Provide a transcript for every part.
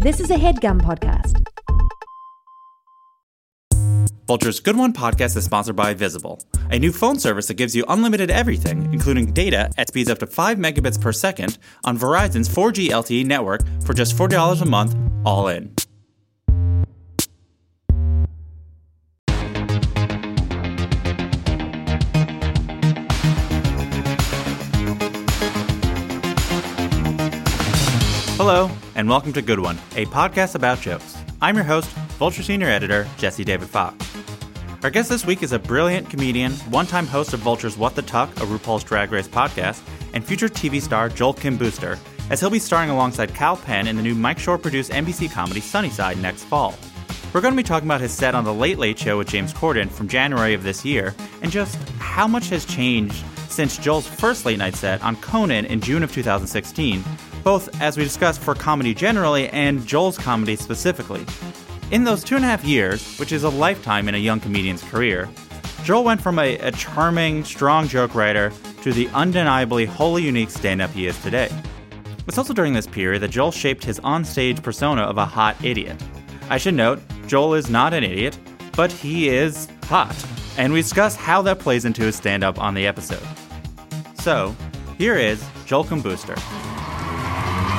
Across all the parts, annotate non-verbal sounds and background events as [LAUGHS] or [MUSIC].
This is a headgum podcast. Vulture's Good One podcast is sponsored by Visible, a new phone service that gives you unlimited everything, including data at speeds up to 5 megabits per second on Verizon's 4G LTE network for just $40 a month, all in. And welcome to Good One, a podcast about jokes. I'm your host, Vulture Senior Editor Jesse David Fox. Our guest this week is a brilliant comedian, one time host of Vulture's What the Tuck, a RuPaul's Drag Race podcast, and future TV star Joel Kim Booster, as he'll be starring alongside Kal Penn in the new Mike Schur produced NBC comedy Sunnyside next fall. We're going to be talking about his set on The Late Late Show with James Corden from January of this year, and just how much has changed since Joel's first late night set on Conan in June of 2016, both as we discussed for comedy generally and Joel's comedy specifically. In those two and a half years, which is a lifetime in a young comedian's career, Joel went from a, a charming, strong joke writer to the undeniably wholly unique stand up he is today. It's also during this period that Joel shaped his onstage persona of a hot idiot. I should note, Joel is not an idiot, but he is hot, and we discuss how that plays into his stand up on the episode. So, here is Joel Kim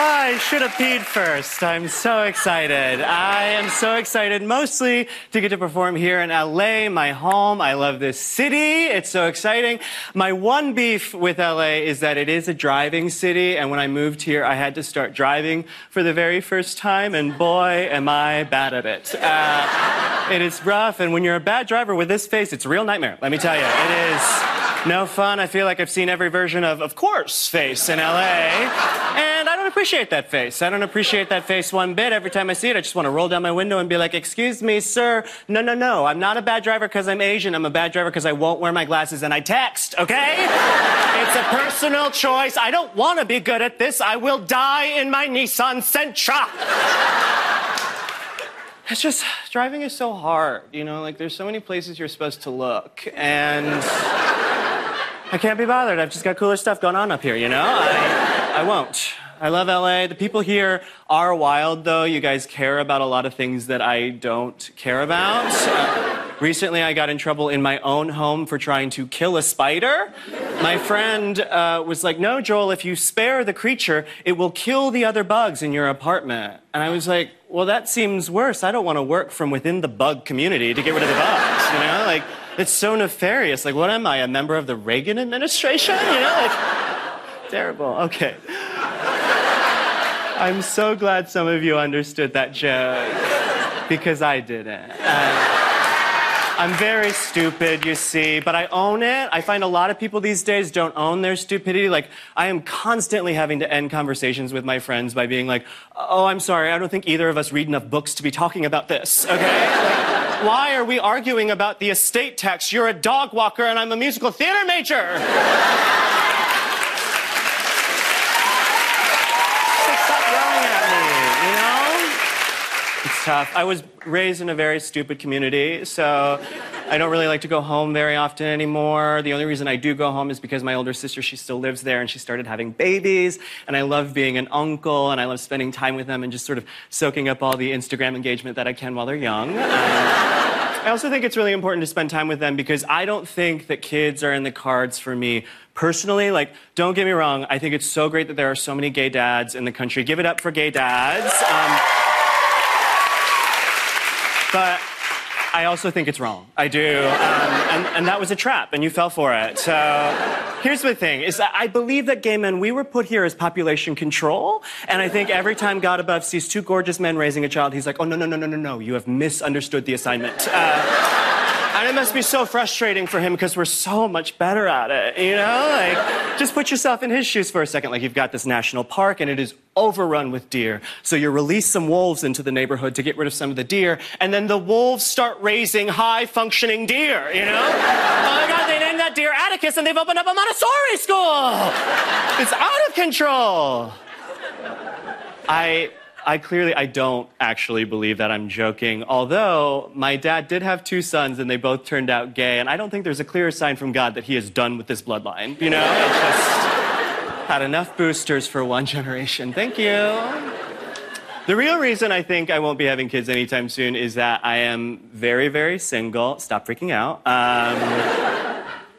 I should have peed first. I'm so excited. I am so excited mostly to get to perform here in LA, my home. I love this city. It's so exciting. My one beef with LA is that it is a driving city, and when I moved here, I had to start driving for the very first time, and boy, am I bad at it. Uh, it is rough, and when you're a bad driver with this face, it's a real nightmare, let me tell you. It is no fun. I feel like I've seen every version of Of Course face in LA. And I don't appreciate that face. I don't appreciate that face one bit. Every time I see it, I just want to roll down my window and be like, Excuse me, sir. No, no, no. I'm not a bad driver because I'm Asian. I'm a bad driver because I won't wear my glasses and I text, okay? [LAUGHS] it's a personal choice. I don't want to be good at this. I will die in my Nissan Sentra. [LAUGHS] It's just driving is so hard, you know. Like there's so many places you're supposed to look, and [LAUGHS] I can't be bothered. I've just got cooler stuff going on up here, you know. I, I won't. I love LA. The people here are wild, though. You guys care about a lot of things that I don't care about. Uh, recently, I got in trouble in my own home for trying to kill a spider. My friend uh, was like, No, Joel, if you spare the creature, it will kill the other bugs in your apartment. And I was like, Well, that seems worse. I don't want to work from within the bug community to get rid of the bugs, you know? Like, it's so nefarious. Like, what am I, a member of the Reagan administration? You know, like, terrible. Okay. I'm so glad some of you understood that joke because I didn't. Uh, I'm very stupid, you see, but I own it. I find a lot of people these days don't own their stupidity. Like, I am constantly having to end conversations with my friends by being like, oh, I'm sorry, I don't think either of us read enough books to be talking about this, okay? Why are we arguing about the estate tax? You're a dog walker and I'm a musical theater major. Stop yelling at me, you know? It's tough. I was raised in a very stupid community, so I don't really like to go home very often anymore. The only reason I do go home is because my older sister, she still lives there and she started having babies, and I love being an uncle and I love spending time with them and just sort of soaking up all the Instagram engagement that I can while they're young. Um, I also think it's really important to spend time with them because I don't think that kids are in the cards for me personally. Like, don't get me wrong, I think it's so great that there are so many gay dads in the country. Give it up for gay dads. Um, but I also think it's wrong. I do. Um, and, and that was a trap, and you fell for it. So here's the thing, is I believe that gay men, we were put here as population control. And I think every time God above sees two gorgeous men raising a child, he's like, oh, no, no, no, no, no, no, you have misunderstood the assignment. Uh, and it must be so frustrating for him because we're so much better at it, you know? Like, just put yourself in his shoes for a second. Like, you've got this national park and it is overrun with deer. So you release some wolves into the neighborhood to get rid of some of the deer, and then the wolves start raising high functioning deer, you know? oh my God, they named that deer Atticus and they've opened up a Montessori school! It's out of control! I I clearly I don't actually believe that I'm joking. Although my dad did have two sons and they both turned out gay, and I don't think there's a clearer sign from God that he is done with this bloodline. You know, it's just Had enough boosters for one generation. Thank you. The real reason I think I won't be having kids anytime soon is that I am very, very single. Stop freaking out. Um,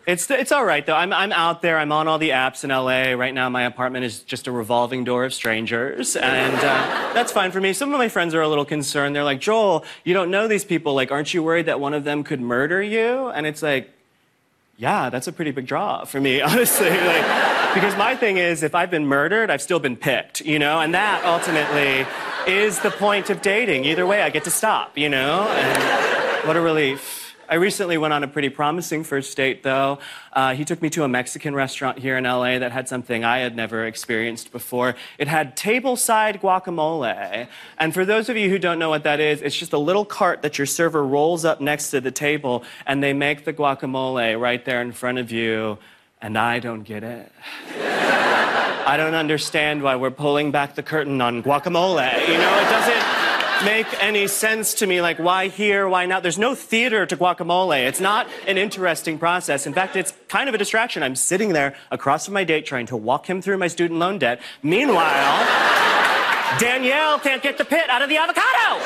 it's, it's all right, though. I'm, I'm out there. I'm on all the apps in LA. Right now, my apartment is just a revolving door of strangers. And uh, that's fine for me. Some of my friends are a little concerned. They're like, Joel, you don't know these people. Like, aren't you worried that one of them could murder you? And it's like, yeah, that's a pretty big draw for me, [LAUGHS] honestly. Like, because my thing is, if I've been murdered, I've still been picked, you know? And that ultimately is the point of dating. Either way, I get to stop, you know? And what a relief. I recently went on a pretty promising first date, though. Uh, he took me to a Mexican restaurant here in LA that had something I had never experienced before. It had tableside guacamole. And for those of you who don't know what that is, it's just a little cart that your server rolls up next to the table, and they make the guacamole right there in front of you. And I don't get it. [LAUGHS] I don't understand why we're pulling back the curtain on guacamole. You know, it doesn't make any sense to me. Like, why here? Why not? There's no theater to guacamole. It's not an interesting process. In fact, it's kind of a distraction. I'm sitting there across from my date trying to walk him through my student loan debt. Meanwhile, Danielle can't get the pit out of the avocado.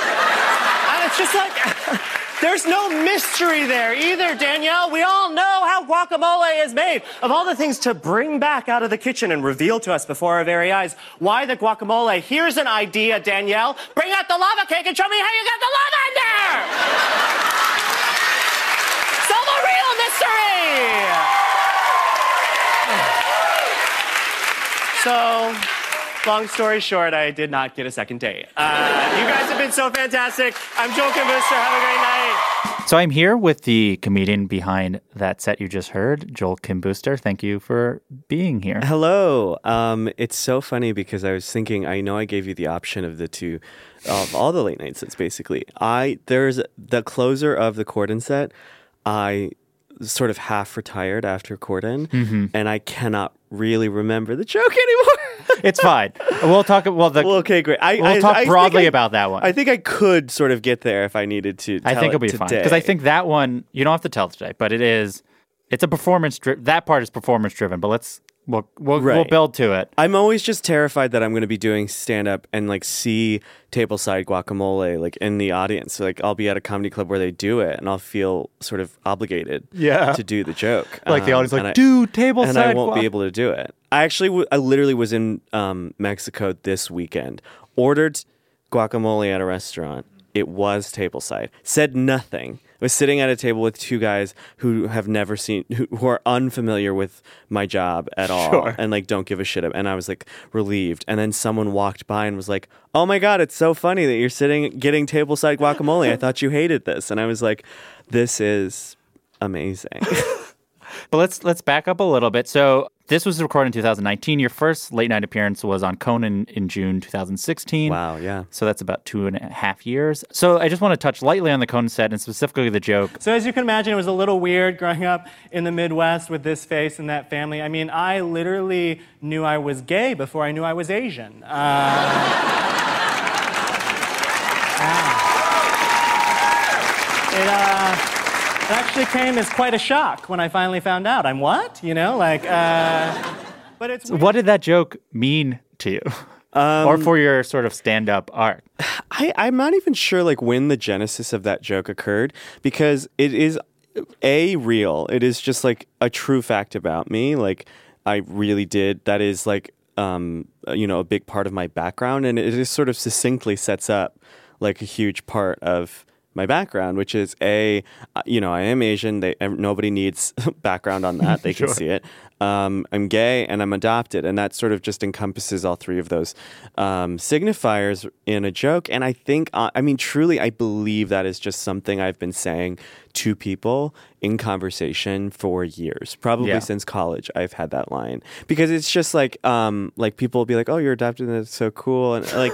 And it's just like. [LAUGHS] There's no mystery there either, Danielle. We all know how guacamole is made. Of all the things to bring back out of the kitchen and reveal to us before our very eyes, why the guacamole? Here's an idea, Danielle. Bring out the lava cake and show me how you got the lava in there. A real mystery. So, long story short, I did not get a second date. Uh, you guys have been so fantastic. I'm Joel Kim Booster. Have a great night. So I'm here with the comedian behind that set you just heard, Joel Kim Booster. Thank you for being here. Hello. Um, it's so funny because I was thinking. I know I gave you the option of the two, of all the late night sets. Basically, I there's the closer of the Corden set. I sort of half retired after Corden, Mm-hmm. and I cannot really remember the joke [LAUGHS] anymore. It's fine. We'll talk. Well, the, well, okay, great. I, we'll I, talk I broadly about that one. I think I could sort of get there if I needed to. I think it it'll be fine because I think that one you don't have to tell today, but it is. It's a performance. Dri- that part is performance driven, but let's we'll we'll, we'll build to it. I'm always just terrified that I'm going to be doing stand up and like see tableside guacamole like in the audience. Like I'll be at a comedy club where they do it and I'll feel sort of obligated Yeah. to do the joke. [LAUGHS] Like the Um, audience, like, I- "Dude, tableside And I won't guac-" be able to do it. I actually, w- I literally was in um, Mexico this weekend, ordered guacamole at a restaurant. It was tableside. Said nothing. Was sitting at a table with two guys who have never seen, who, who are unfamiliar with my job at all, Sure. and like don't give a shit. And I was like relieved. And then someone walked by and was like, "Oh my god, it's so funny that you're sitting getting tableside guacamole. I thought you hated this." And I was like, "This is amazing." [LAUGHS] But let's let's back up a little bit. So this was recorded in 2019. Your first late night appearance was on Conan in June 2016. wow. Yeah. So that's about two and a half years. So I just want to touch lightly on the Conan set and specifically the joke. So, as you can imagine, it was a little weird growing up in the Midwest with this face and that family. I mean, I literally knew I was gay before I knew I was Asian. Uh, [LAUGHS] yeah. It, uh, it actually came as quite a shock when I finally found out. I'm what? You know, like, uh, but it's. weird. What did that joke mean to you? or for your sort of stand up art? I, I'm not even sure like when the genesis of that joke occurred because it is a real. It is just like a true fact about me. Like I really did. That is like um you know a big part of my background, and it just sort of succinctly sets up like a huge part of my background, which is a uh, you know I am Asian. They nobody needs [LAUGHS] background on that. They can [LAUGHS] see it. Um, I'm gay and I'm adopted, and that sort of just encompasses all three of those um, signifiers in a joke. And I think, uh, I mean, truly, I believe that is just something I've been saying to people in conversation for years, probably Yeah. since college. I've had that line because it's just like, um, like people will be like, "Oh, you're adopted, and that's so cool," and like,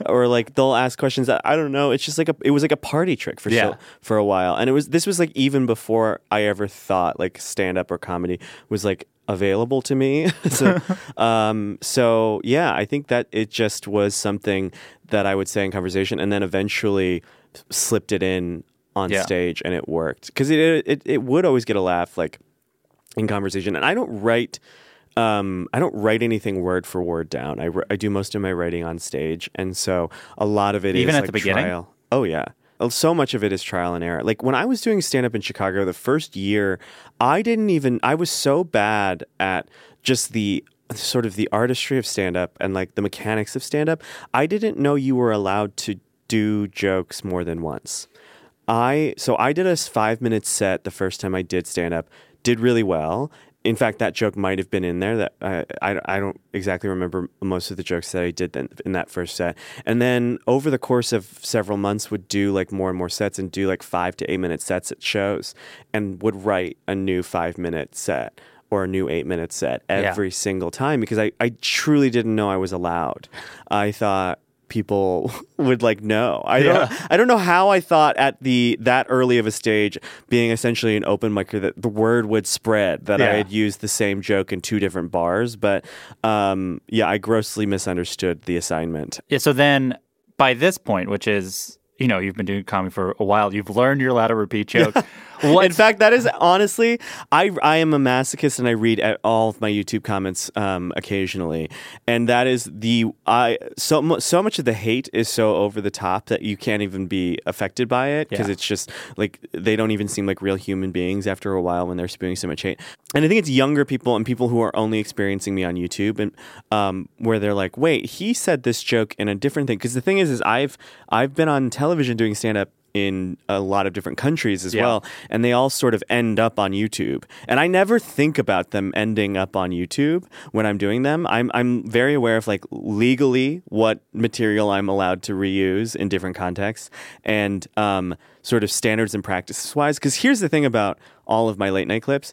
[LAUGHS] or like they'll ask questions that I don't know. It's just like a, it was like a party trick for Yeah. so, for a while, and it was this was like even before I ever thought like stand up or comedy was like available to me. [LAUGHS] so, [LAUGHS] um, so yeah, I think that it just was something that I would say in conversation, and then eventually slipped it in on Yeah. stage, and it worked because it, it it would always get a laugh like in conversation, and I don't write um, I don't write anything word for word down. I, I do most of my writing on stage, and so a lot of it Even is at like the beginning? trial. Oh yeah. So much of it is trial and error. Like when I was doing stand up in Chicago the first year, I didn't even I was so bad at just the sort of the artistry of stand up and like the mechanics of stand up. I didn't know you were allowed to do jokes more than once. I so I did a 5 minute set the first time I did stand up. Did really well. In fact, that joke might have been in there. That I, I, I don't exactly remember most of the jokes that I did then in that first set. And then over the course of several months, would do like more and more sets and do like five to eight minute sets at shows, and would write a new five minute set or a new eight minute set every single time because I, I truly didn't know I was allowed. I thought people [LAUGHS] would like know. I don't I don't know how I thought at the that early of a stage being essentially an open micer that the word would spread that I had used the same joke in two different bars, but um yeah, I grossly misunderstood the assignment. Yeah, so then by this point, which is you know you've been doing comedy for a while, you've learned allowed to repeat jokes. [LAUGHS] In fact, that is honestly, I I am a masochist and I read at all of my YouTube comments um, occasionally, and that is the I so so much of the hate is so over the top that you can't even be affected by it because Yeah. it's just like they don't even seem like real human beings after a while when they're spewing so much hate. And I think it's younger people and people who are only experiencing me on YouTube and um, where they're like, wait, he said this joke in a different thing. Because the thing is, is I've I've been on television doing stand up in a lot of different countries as Yeah. well and they all sort of end up on YouTube. And I never think about them ending up on YouTube when I'm doing them. I'm I'm very aware of like legally what material I'm allowed to reuse in different contexts and um, sort of standards and practices wise. Because here's the thing about all of my late night clips.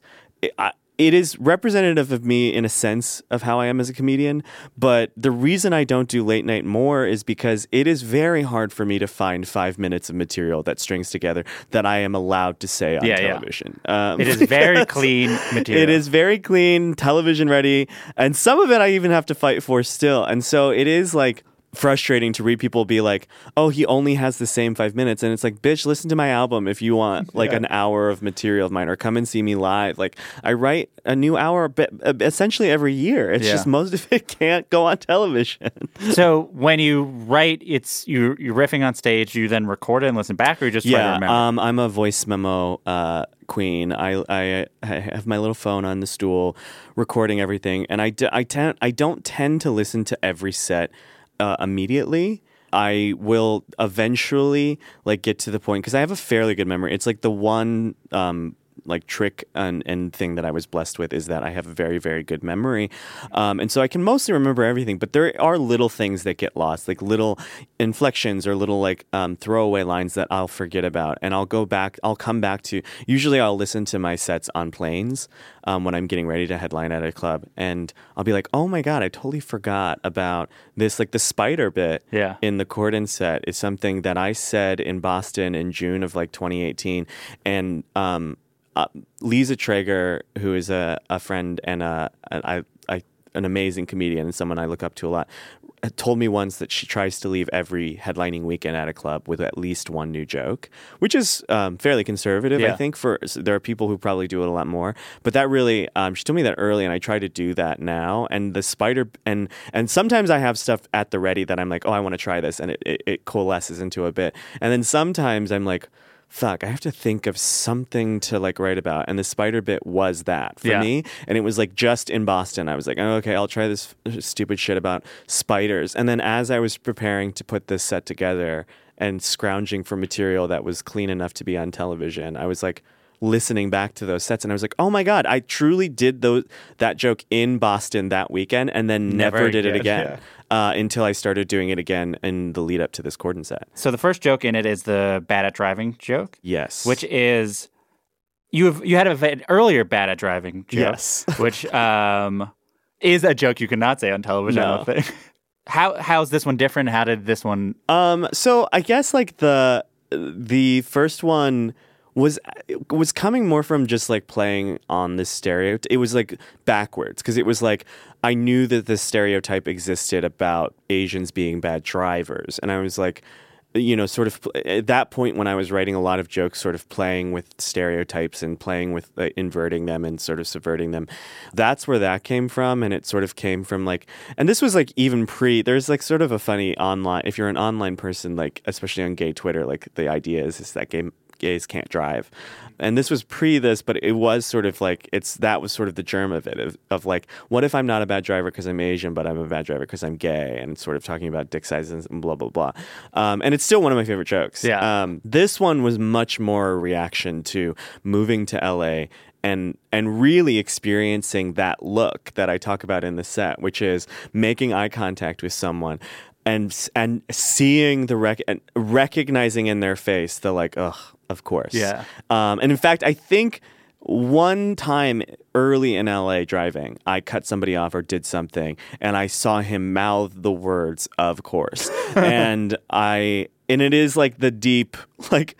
I, it is representative of me in a sense of how I am as a comedian, but the reason I don't do late night more is because it is very hard for me to find five minutes of material that strings together that I am allowed to say on Yeah, yeah. television. Um, it is very [LAUGHS] clean material. it is very clean, television ready, and some of it I even have to fight for still. And so it is like frustrating to read people be like, "Oh, he only has the same 5 minutes." And it's like, "Bitch, listen to my album if you want [LAUGHS] like an hour of material of mine or come and see me live." Like I write a new hour be- essentially every year. It's Yeah. just most of it can't go on television. [LAUGHS] so when you write, it's you you're riffing on stage. You then record it and listen back, or you just try to Yeah, remember. um, I'm a voice memo uh, queen. I, I I have my little phone on the stool, recording everything, and I d- I tend I don't tend to listen to every set uh, immediately. I will eventually like get to the point because I have a fairly good memory. It's like the one um, like trick and, and thing that I was blessed with is that I have a very very good memory, um, and so I can mostly remember everything. But there are little things that get lost, like little inflections or little like um, throwaway lines that I'll forget about, and I'll go back. I'll come back to. Usually, I'll listen to my sets on planes um, when I'm getting ready to headline at a club, and I'll be like, "Oh my god, I totally forgot about this." Like the spider bit Yeah. in the Corden set is something that I said in Boston in June of like 2018, and um, uh, Lisa Treyger, who is a, a friend and a, a, I, an amazing comedian and someone I look up to a lot, told me once that she tries to leave every headlining weekend at a club with at least one new joke, which is um, fairly conservative, Yeah. I think. For so there are people who probably do it a lot more, but that really um, she told me that early, and I try to do that now. And the spider and and sometimes I have stuff at the ready that I'm like, oh, I want to try this, and it, it, it coalesces into a bit, and then sometimes I'm like fuck, I have to think of something to like write about. And the spider bit was that for Yeah. me. And it was like just in Boston. I was like, oh, okay, I'll try this uh, stupid shit about spiders. And then as I was preparing to put this set together and scrounging for material that was clean enough to be on television, I was like, listening back to those sets and I was like, "Oh my god, I truly did those that joke in Boston that weekend and then Never never, did it again, again." Uh, until I started doing it again in the lead up to this Corden set. so the first joke in it is the bad at driving joke, Yes. which is you have you had a, an earlier bad at driving joke, Yes. [LAUGHS] which um, is a joke you cannot say on television. I don't think. How how's this one different? How did this one? Um, so I guess like the the first one was was coming more from just like playing on this stereotype. It was like backwards because it was like I knew that this stereotype existed about Asians being bad drivers, and I was like. you know, sort of at that point when I was writing a lot of jokes, sort of playing with stereotypes and playing with uh, inverting them and sort of subverting them. That's where that came from. And it sort of came from like, and this was like even pre, there's like sort of a funny online, if you're an online person, like, especially on gay Twitter, like the idea is, is that gay gays can't drive. And this was pre this, but it was sort of like it's that was sort of the germ of it of, of like, what if I'm not a bad driver because I'm Asian, but I'm a bad driver because I'm gay, and sort of talking about dick sizes and blah blah blah. Um, and it's still one of my favorite jokes. Yeah. Um, this one was much more a reaction to moving to LA and and really experiencing that look that I talk about in the set, which is making eye contact with someone and and seeing the rec- and recognizing in their face the like ugh of course. Yeah. um, and in fact I think one time early in LA driving I cut somebody off or did something and I saw him mouth the words of course. [LAUGHS] And I and it is like the deep like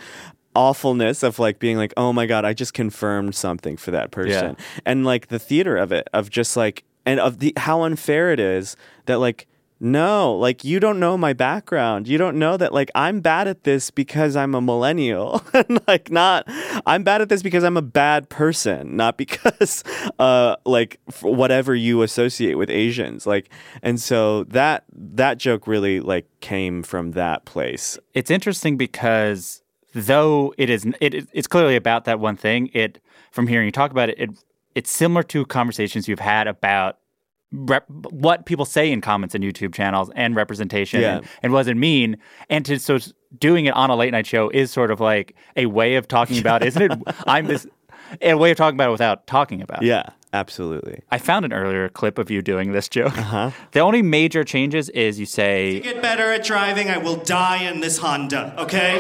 awfulness of like being like oh my god I just confirmed something for that person. And like the theater of it of just like and of the how unfair it is that like no, like you don't know my background. You don't know that like I'm bad at this because I'm a millennial. [LAUGHS] like not I'm bad at this because I'm a bad person, not because [LAUGHS] uh like whatever you associate with Asians. Like and so that that joke really like came from that place. It's interesting because though it is it, it's clearly about that one thing. It from hearing you talk about it, it it's similar to conversations you've had about rep, what people say in comments and YouTube channels and representation Yeah. and, and what does it mean. And to so doing it on a late night show is sort of like a way of talking about, isn't it? [LAUGHS] I'm this a way of talking about it without talking about it. Yeah, absolutely. I found an earlier clip of you doing this joke. The only major changes is you say Get better at driving. I will die in this Honda. Okay.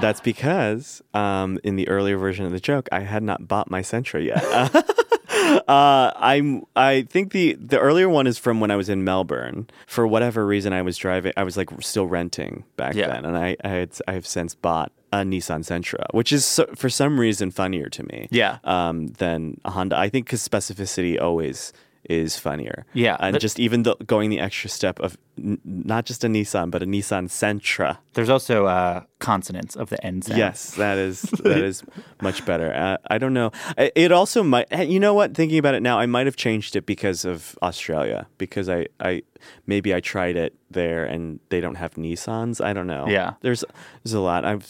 That's because um, in the earlier version of the joke, I had not bought my Sentra yet. [LAUGHS] [LAUGHS] uh, I'm. I think the the earlier one is from when I was in Melbourne. For whatever reason, I was driving. I was like still renting back Yeah. then, and I I, had, I have since bought a Nissan Sentra, which is so, for some reason funnier to me. Yeah. Um, than a Honda. I think because specificity always is funnier. Yeah, And just even the, going the extra step of n- not just a Nissan, but a Nissan Sentra. there's also uh, consonants of the end sound. Yes, that is [LAUGHS] that is much better. Uh, I don't know. It also might. You know what? Thinking about it now, I might have changed it because of Australia. Because I, I maybe I tried it there and they don't have Nissans. I don't know. Yeah. there's there's a lot. I've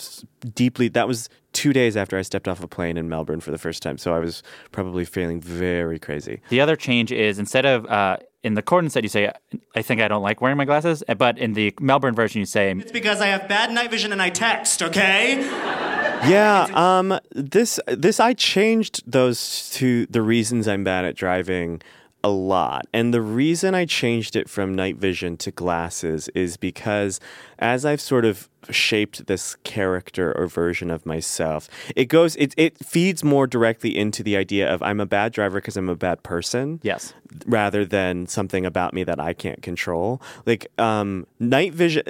deeply. That was two days after I stepped off a plane in Melbourne for the first time, so I was probably feeling very crazy. The other change is instead of uh, in the Corden set you say, "I think I don't like wearing my glasses," uh, but in the Melbourne version you say, It's because I have bad night vision and I text. Okay. Yeah, um this this I changed those to the reasons I'm bad at driving a lot. And the reason I changed it from night vision to glasses is because as I've sort of shaped this character or version of myself, it goes it it feeds more directly into the idea of I'm a bad driver because I'm a bad person "Yes." rather than something about me that I can't control. Like um, night vision,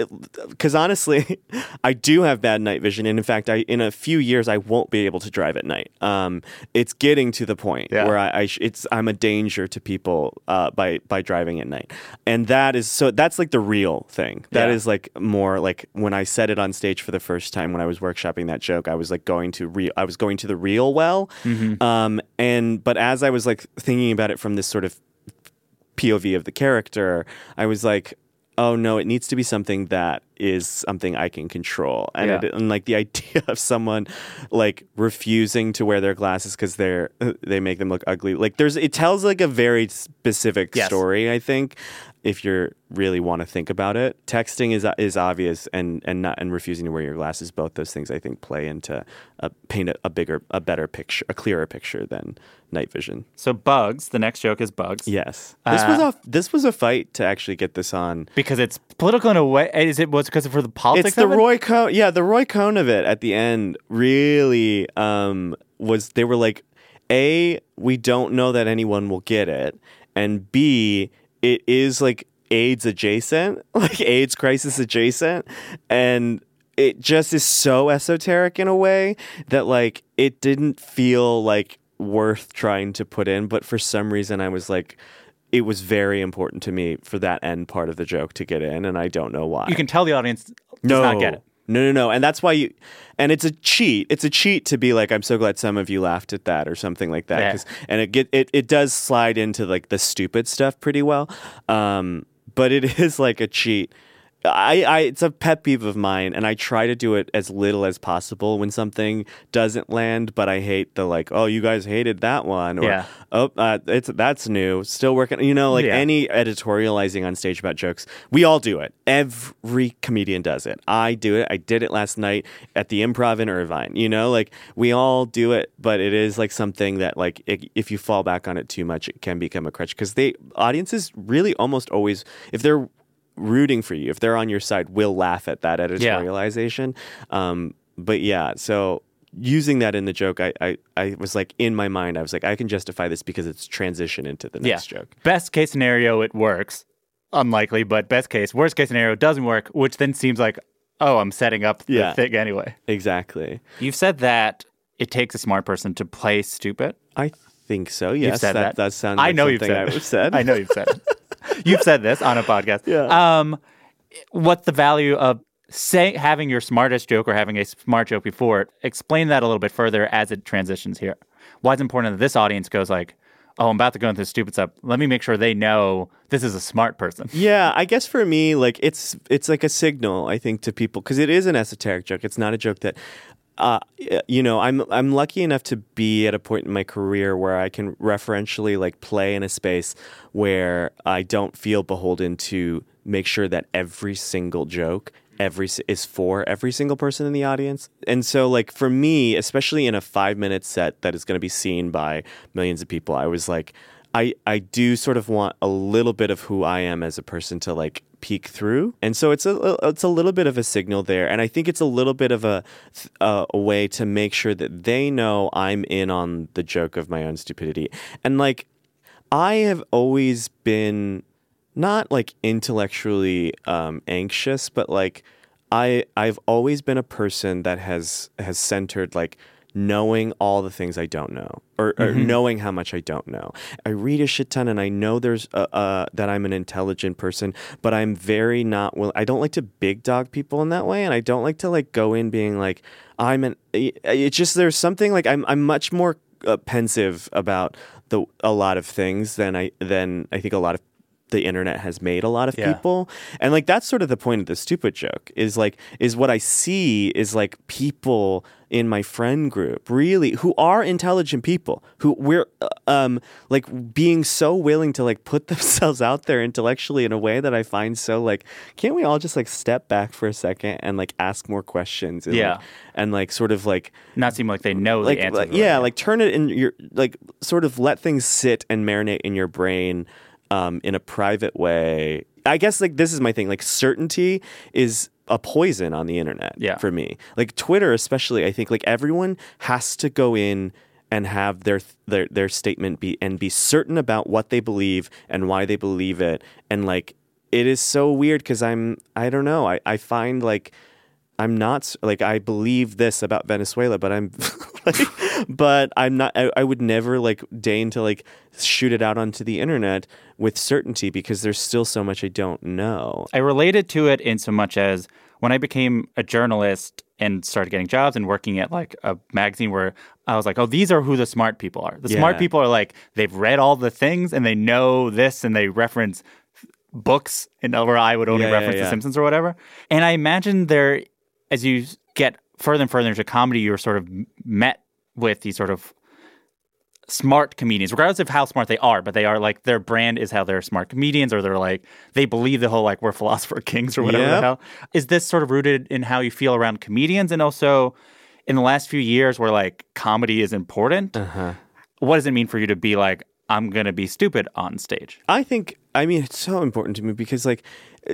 because honestly, [LAUGHS] I do have bad night vision, and in fact, I in a few years I won't be able to drive at night. Um, it's getting to the point Yeah. where I, I sh- it's I'm a danger to people uh, by by driving at night, and that is so that's like the real thing. That is Yeah. like more like when I said it on stage for the first time when I was workshopping that joke. I was like going to real. I was going to the real well, um, and but as I was like thinking about it from this sort of POV of the character, I was like, oh no, it needs to be something that is something I can control. And, Yeah. it, and like the [LAUGHS] idea of someone like refusing to wear their glasses because they're they make them look ugly. Like there's it tells like a very specific Yes. story. I think if you really want to think about it, texting is is obvious, and and not and refusing to wear your glasses. Both those things I think play into uh, paint a, a bigger, a better picture, a clearer picture than night vision. So bugs. The next joke is bugs. Yes, this was Uh, a this was a fight to actually get this on. Because it's political in a way. Is it was because for the politics? It's the of it? Roy Cohn, yeah, the Roy Cohn of it at the end really um, was. They were like, a, we don't know that anyone will get it, and b, it is like AIDS adjacent, [LAUGHS] like AIDS crisis adjacent, and it just is so esoteric in a way that like it didn't feel like worth trying to put in, but for some reason I was like. It was very important to me for that end part of the joke to get in, and I don't know why. You can tell the audience does not get it. No, no, no. And that's why you, and it's a cheat. It's a cheat to be like, I'm so glad some of you laughed at that or something like that. Yeah. And it get it, it does slide into like the stupid stuff pretty well. Um, but it [LAUGHS] is like a cheat. I, I it's a pet peeve of mine and I try to do it as little as possible when something doesn't land, but I hate the like, oh, you guys hated that one or Yeah. oh, uh, it's that's new, still working. You know, like Yeah. any editorializing on stage about jokes, we all do it. Every comedian does it. I do it. I did it last night at the Improv in Irvine. You know, like we all do it, but it is like something that like i if you fall back on it too much, it can become a crutch because they audiences really almost always if they're rooting for you, if they're on your side, will laugh at that editorialization. Um, but yeah, so using that in the joke, I, I, I was like in my mind, I was like, I can justify this because it's transition into the next joke. Best case scenario, it works. Unlikely, but best case. Worst case scenario, doesn't work, which then seems like, oh, I'm setting up the Yeah. thing anyway. Exactly. You've said that it takes a smart person to play stupid. I think so. Yes, you've said that. does sound. I like know you've said I it. would have said. I know you've said you've said this on a podcast. [LAUGHS] Yeah. Um, what's the value of say having your smartest joke or having a smart joke before it? Explain that a little bit further as it transitions here. Why it's important that this audience goes like, "Oh, I'm about to go into this stupid stuff. Let me make sure they know this is a smart person." [LAUGHS] Yeah, I guess for me, like it's it's like a signal. I think to people because it is an esoteric joke. It's not a joke that, uh, you know, I'm I'm lucky enough to be at a point in my career where I can referentially like play in a space where I don't feel beholden to make sure that every single joke every is for every single person in the audience. And so like for me, especially in a 5 minute set that is going to be seen by millions of people, I was like I I do sort of want a little bit of who I am as a person to like peek through, and so it's a it's a little bit of a signal there, and I think it's a little bit of a a, a way to make sure that they know I'm in on the joke of my own stupidity, and like I have always been not like intellectually um, anxious, but like I I've always been a person that has has centered like knowing all the things I don't know or, or knowing how much I don't know. I read a shit ton and I know there's uh, uh, that I'm an intelligent person, but I'm very not will. I don't like to big dog people in that way, and I don't like to like go in being like I'm an. It's just there's something like I'm I'm much more uh, pensive about the a lot of things than I than I think a lot of the internet has made a lot of Yeah. people and like that's sort of the point of the stupid joke is like is what i see is like people in my friend group really who are intelligent people who we're uh, um like being so willing to like put [LAUGHS] themselves out there intellectually in a way that i find so like can't we all just like step back for a second and like ask more questions and, Yeah. like, and like sort of like Not seem like they know like, the answer. like yeah, like turn it in your like sort of let things sit and marinate in your brain um, in a private way. I guess like this is my thing. Like certainty is a poison on the internet Yeah. for me. Like Twitter especially, I think like everyone has to go in and have their their their statement be and be certain about what they believe and why they believe it and like it is so weird cuz I'm I don't know. I I find like I'm not like I believe this about Venezuela, but I'm, [LAUGHS] like, but I'm not. I, I would never like deign to like shoot it out onto the internet with certainty because there's still so much I don't know. I related to it in so much as when I became a journalist and started getting jobs and working at like a magazine where I was like, oh, these are who the smart people are. The smart people are like, they've read all the things and they know this and they reference books and where I would only Yeah, yeah, reference The. Simpsons or whatever. And I imagine there, as you get further and further into comedy, you're sort of met with these sort of smart comedians, regardless of how smart they are, but they are like their brand is how they're smart comedians, or they're like they believe the whole like we're philosopher [LAUGHS] kings or whatever the hell. Is this sort of rooted in how you feel around comedians, and also in the last few years where like comedy is important? Uh-huh. What does it mean for you to be like I'm gonna be stupid on stage? I think I mean it's so important to me because like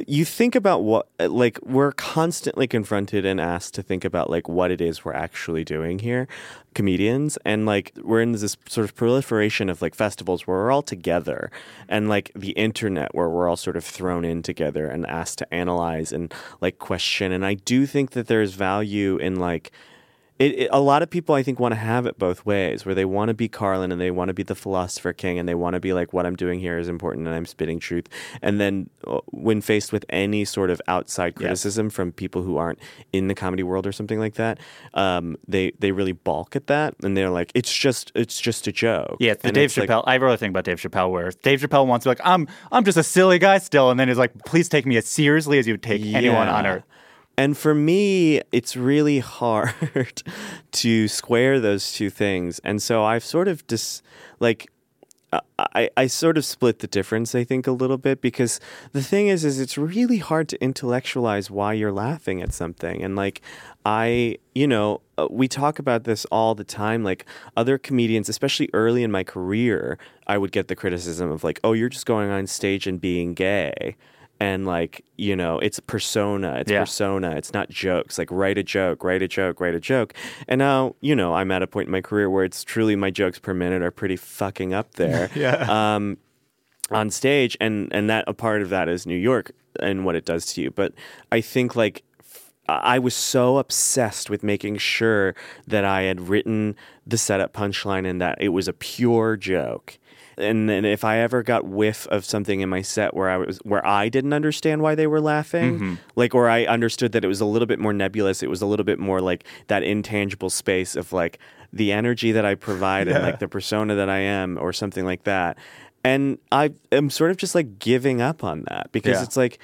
you think about what like we're constantly confronted and asked to think about like what it is we're actually doing here comedians and like we're in this sort of proliferation of like festivals where we're all together and like the internet where we're all sort of thrown in together and asked to analyze and like question and I do think that there's value in like it, it, a lot of people I think want to have it both ways, where they want to be Carlin and they want to be the philosopher king, and they want to be like, what I'm doing here is important, and I'm spitting truth. And then uh, when faced with any sort of outside criticism from people who aren't in the comedy world or something like that, um, they they really balk at that, and they're like, it's just it's just a joke. Yeah, the And Dave like- Chappelle. I really think about Dave Chappelle, where Dave Chappelle wants to be like, I'm, I'm just a silly guy still, and then he's like, please take me as seriously as you would take anyone on earth. And for me, it's really hard [LAUGHS] to square those two things. And so I've sort of just like I, I sort of split the difference, I think, a little bit because the thing is, is it's really hard to intellectualize why you're laughing at something. And like, I, you know, uh, we talk about this all the time. Like other comedians, especially early in my career, I would get the criticism of like, oh, you're just going on stage and being gay. And like, you know, it's persona, it's Yeah. persona, it's not jokes. Like, write a joke, write a joke, write a joke. And now, you know, I'm at a point in my career where it's truly my jokes per minute are pretty fucking up there. [LAUGHS] Yeah. Um, on stage, and and that a part of that is New York and what it does to you. But I think like I was so obsessed with making sure that I had written the setup punchline and that it was a pure joke. And then if I ever got whiff of something in my set where I was where I didn't understand why they were laughing, like or I understood that it was a little bit more nebulous, it was a little bit more like that intangible space of like the energy that I provide and like the persona that I am or something like that. And I am sort of just like giving up on that because Yeah. it's like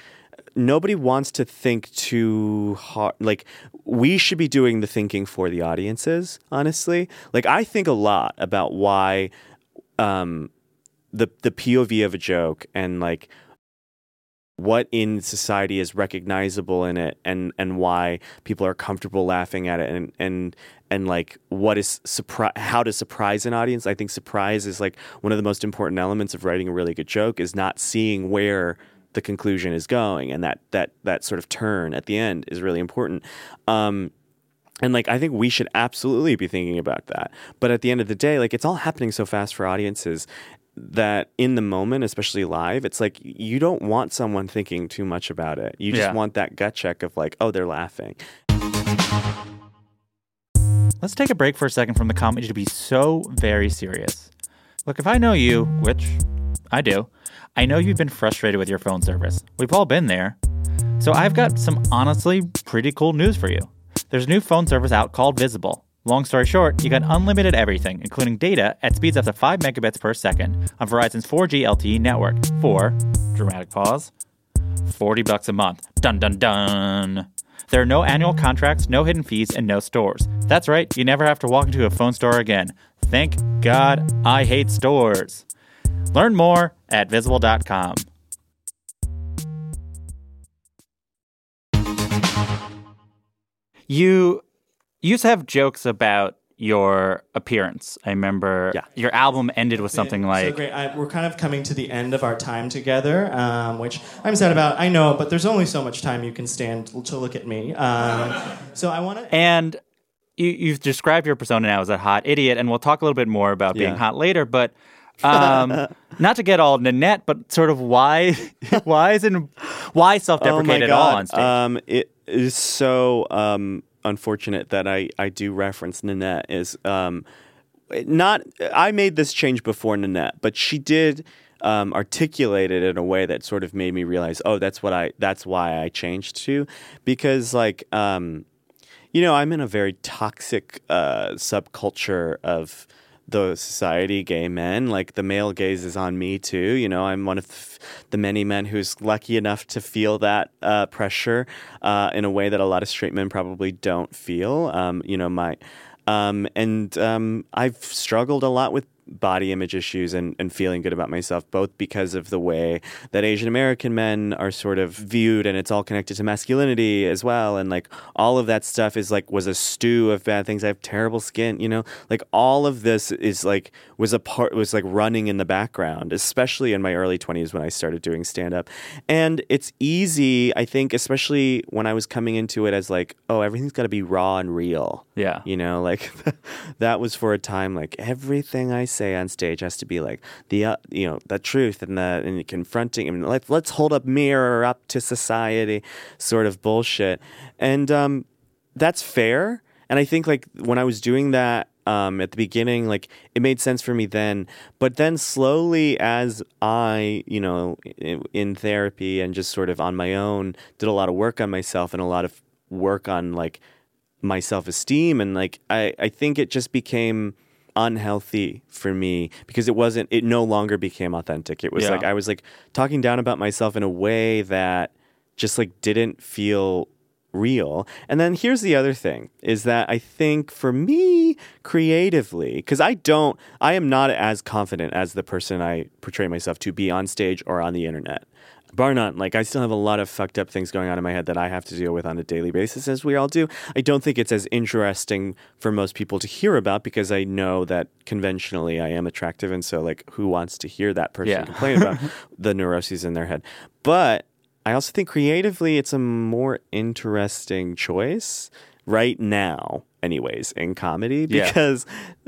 nobody wants to think too hard. Like we should be doing the thinking for the audiences, honestly. Like I think a lot about why um the the POV of a joke and like what in society is recognizable in it and and why people are comfortable laughing at it and and and like what is surprise how to surprise an audience i think surprise is like one of the most important elements of writing a really good joke is not seeing where the conclusion is going and that that that sort of turn at the end is really important um and like I think we should absolutely be thinking about that. But at the end of the day, like it's all happening so fast for audiences that in the moment, especially live, it's like you don't want someone thinking too much about it. You just Yeah. want that gut check of like, oh, they're laughing. Let's take a break for a second from the comedy to be so very serious. Look, if I know you, which I do, I know you've been frustrated with your phone service. We've all been there. So I've got some honestly pretty cool news for you. There's a new phone service out called Visible. Long story short, you got unlimited everything, including data at speeds up to 5 megabits per second on Verizon's 4G LTE network for, dramatic pause, 40 bucks a month. Dun dun dun. There are no annual contracts, no hidden fees, and no stores. That's right, you never have to walk into a phone store again. Thank God I hate stores. Learn more at visible.com. You you used to have jokes about your appearance. I remember Yeah. your album ended with something so like great. I, we're kind of coming to the end of our time together, um, which I'm sad about. I know, but there's only so much time you can stand to look at me. Um, so I want to. And you, you've described your persona now as a hot idiot, and we'll talk a little bit more about being Yeah. hot later. But um, [LAUGHS] not to get all Nanette, but sort of why, [LAUGHS] why is it, why self-deprecate at all on stage? Um, it is so um, unfortunate that I, I do reference Nanette is um, not I made this change before Nanette, but she did um, articulate it in a way that sort of made me realize, oh, that's what I that's why I changed to. Because like um, you know I'm in a very toxic uh, subculture of the society, gay men. Like the male gaze is on me too. You know, I'm one of the, many men who's lucky enough to feel that uh, pressure uh, in a way that a lot of straight men probably don't feel. Um, you know, my um, and um, I've struggled a lot with body image issues and, and feeling good about myself, both because of the way that Asian American men are sort of viewed, and it's all connected to masculinity as well. And like all of that stuff is like was a stew of bad things. I have terrible skin, you know, like all of this is like was a part was like running in the background, especially in my early 20s when I started doing stand up. And it's easy, I think, especially when I was coming into it as like, oh, everything's got to be raw and real. Yeah. You know, like [LAUGHS] that was for a time like everything I say on stage has to be like the uh, you know, the truth and the and confronting I mean let's let's hold a mirror up to society sort of bullshit. And um that's fair and I think like when I was doing that um, at the beginning, like it made sense for me then. But then slowly, as I, you know, in, therapy and just sort of on my own, did a lot of work on myself and a lot of work on like my self esteem, and like I, I think it just became unhealthy for me because it wasn't it no longer became authentic it was Yeah. like i was like talking down about myself in a way that just like didn't feel real. And then here's the other thing is that I think for me creatively because I don't I am not as confident as the person I portray myself to be on stage or on the internet. Bar none. Like I still have a lot of fucked up things going on in my head that I have to deal with on a daily basis, as we all do. I don't think it's as interesting for most people to hear about because I know that conventionally I am attractive, and so like who wants to hear that person Yeah. complain about [LAUGHS] the neuroses in their head? But I also think creatively it's a more interesting choice right now, anyways, in comedy Yeah. because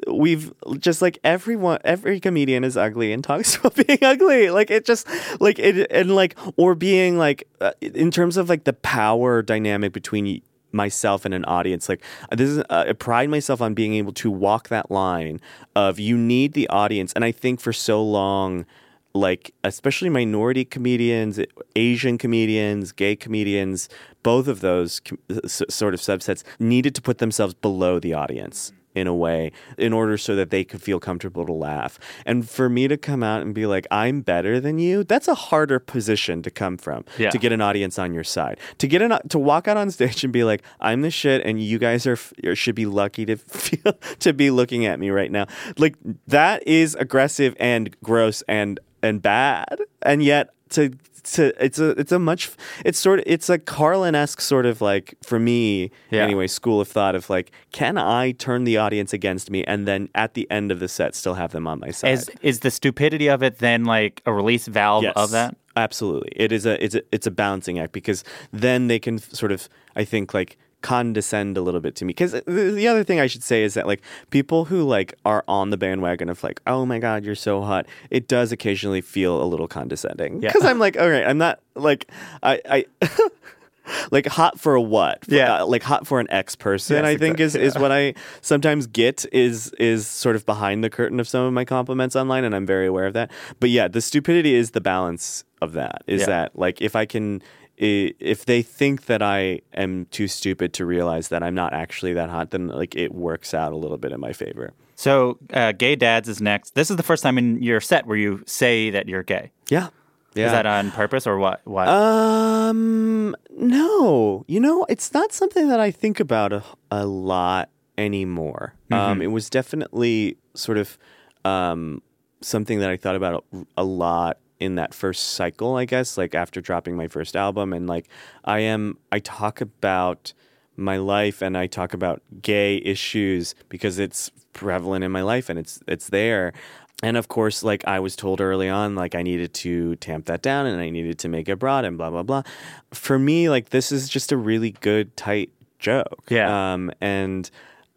we've just like everyone, every comedian is ugly and talks [LAUGHS] about being ugly. Like it just like it and like or being like uh, in terms of like the power dynamic between myself and an audience like this is uh, I pride myself on being able to walk that line of you need the audience and I think for so long like especially minority comedians, Asian comedians, gay comedians, both of those com- s- sort of subsets needed to put themselves below the audience in a way in order so that they could feel comfortable to laugh. And for me to come out and be like I'm better than you, that's a harder position to come from Yeah. to get an audience on your side. To get an to walk out on stage and be like I'm the shit and you guys are should be lucky to [LAUGHS] feel to be looking at me right now. Like that is aggressive and gross and and bad, and yet to to it's a it's a much it's sort of it's a Carlin esque sort of like for me Yeah. anyway school of thought of like can I turn the audience against me and then at the end of the set still have them on my side. Is is the stupidity of it then like a release valve Yes, of that? Absolutely. It is a it's a it's a balancing act because then they can sort of I think like condescend a little bit to me because the, the other thing I should say is that like people who like are on the bandwagon of like oh my god you're so hot it does occasionally feel a little condescending Yeah. because I'm like all right I'm not like I I [LAUGHS] like hot for a what For- Yeah. uh, like hot for an ex person Yes, I think is exactly. is what I sometimes get is is sort of behind the curtain of some of my compliments online and I'm very aware of that but yeah the stupidity is the balance of that is Yeah. that like if I can if they think that I am too stupid to realize that I'm not actually that hot then like it works out a little bit in my favor So, uh, gay dads is next. This is the first time in your set where you say that you're gay. yeah yeah Is that on purpose or what? What? Um, no. You know, it's not something that I think about a, a lot anymore. Um, it was definitely sort of um, something that I thought about a, a lot in that first cycle, I guess, like after dropping my first album. And like, I am, I talk about my life and I talk about gay issues because it's prevalent in my life and it's it's there. And of course, like I was told early on, like I needed to tamp that down and I needed to make it broad and blah blah blah. For me, like this is just a really good tight joke. Yeah. Um, and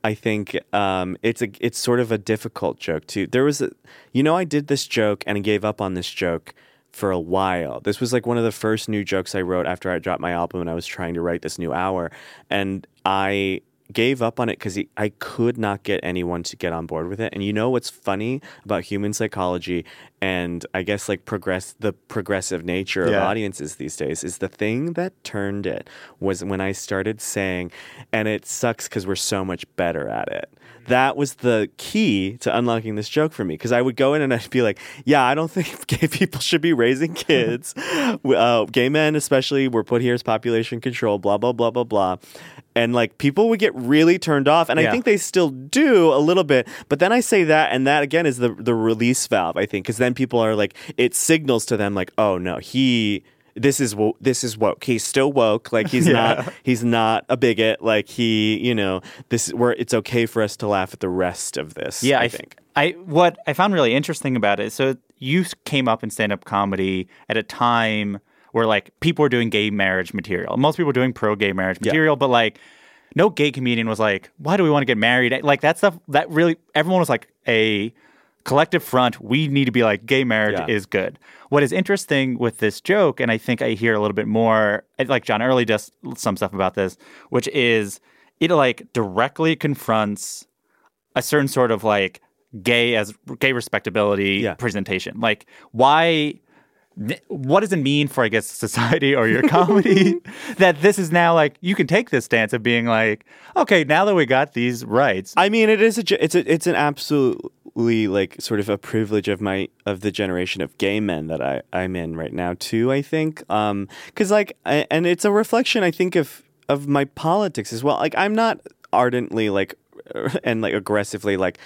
I think um, it's a it's sort of a difficult joke too. There was a, you know, I did this joke and I gave up on this joke for a while. This was like one of the first new jokes I wrote after I dropped my album and I was trying to write this new hour, and I gave up on it because I could not get anyone to get on board with it. And you know what's funny about human psychology and I guess like progress the progressive nature of audiences these days is the thing that turned it was when I started saying, and it sucks because we're so much better at it. That was the key to unlocking this joke for me because I would go in and I'd be like, yeah, I don't [LAUGHS] think gay people should be raising [LAUGHS] kids. uh, gay men, especially, were put here as population control, blah, blah, blah, blah, blah. And like people would get really turned off. And Yeah. I think they still do a little bit. But then I say that, and that again is the, the release valve, I think, because then people are like, it signals to them, like, oh no, he. This is wo- this is woke. He's still woke. Like he's [LAUGHS] not he's not a bigot. Like he, you know, this where it's okay for us to laugh at the rest of this. Yeah, I, I, think. I what I found really interesting about it. So you came up in stand-up comedy at a time where like people were doing gay marriage material. Most people were doing pro-gay marriage material, but like no gay comedian was like, "Why do we want to get married?" Eh, like that stuff. That really everyone was like a collective front. We need to be like gay marriage Yeah. is good. What is interesting with this joke, and I think I hear a little bit more, eh, like John Early does some stuff about this, which is it like directly confronts a certain sort of like gay as gay respectability Yeah. presentation. Like why what does it mean for I guess society or your comedy [LAUGHS] [LAUGHS] that this is now like you can take this stance of being like okay now that we got these rights I mean, it is a it's a, it's an absolutely like sort of a privilege of my of the generation of gay men that I I'm in right now too. I think um because like I, and it's a reflection I think of of my politics as well. Like I'm not ardently like [LAUGHS] and like aggressively like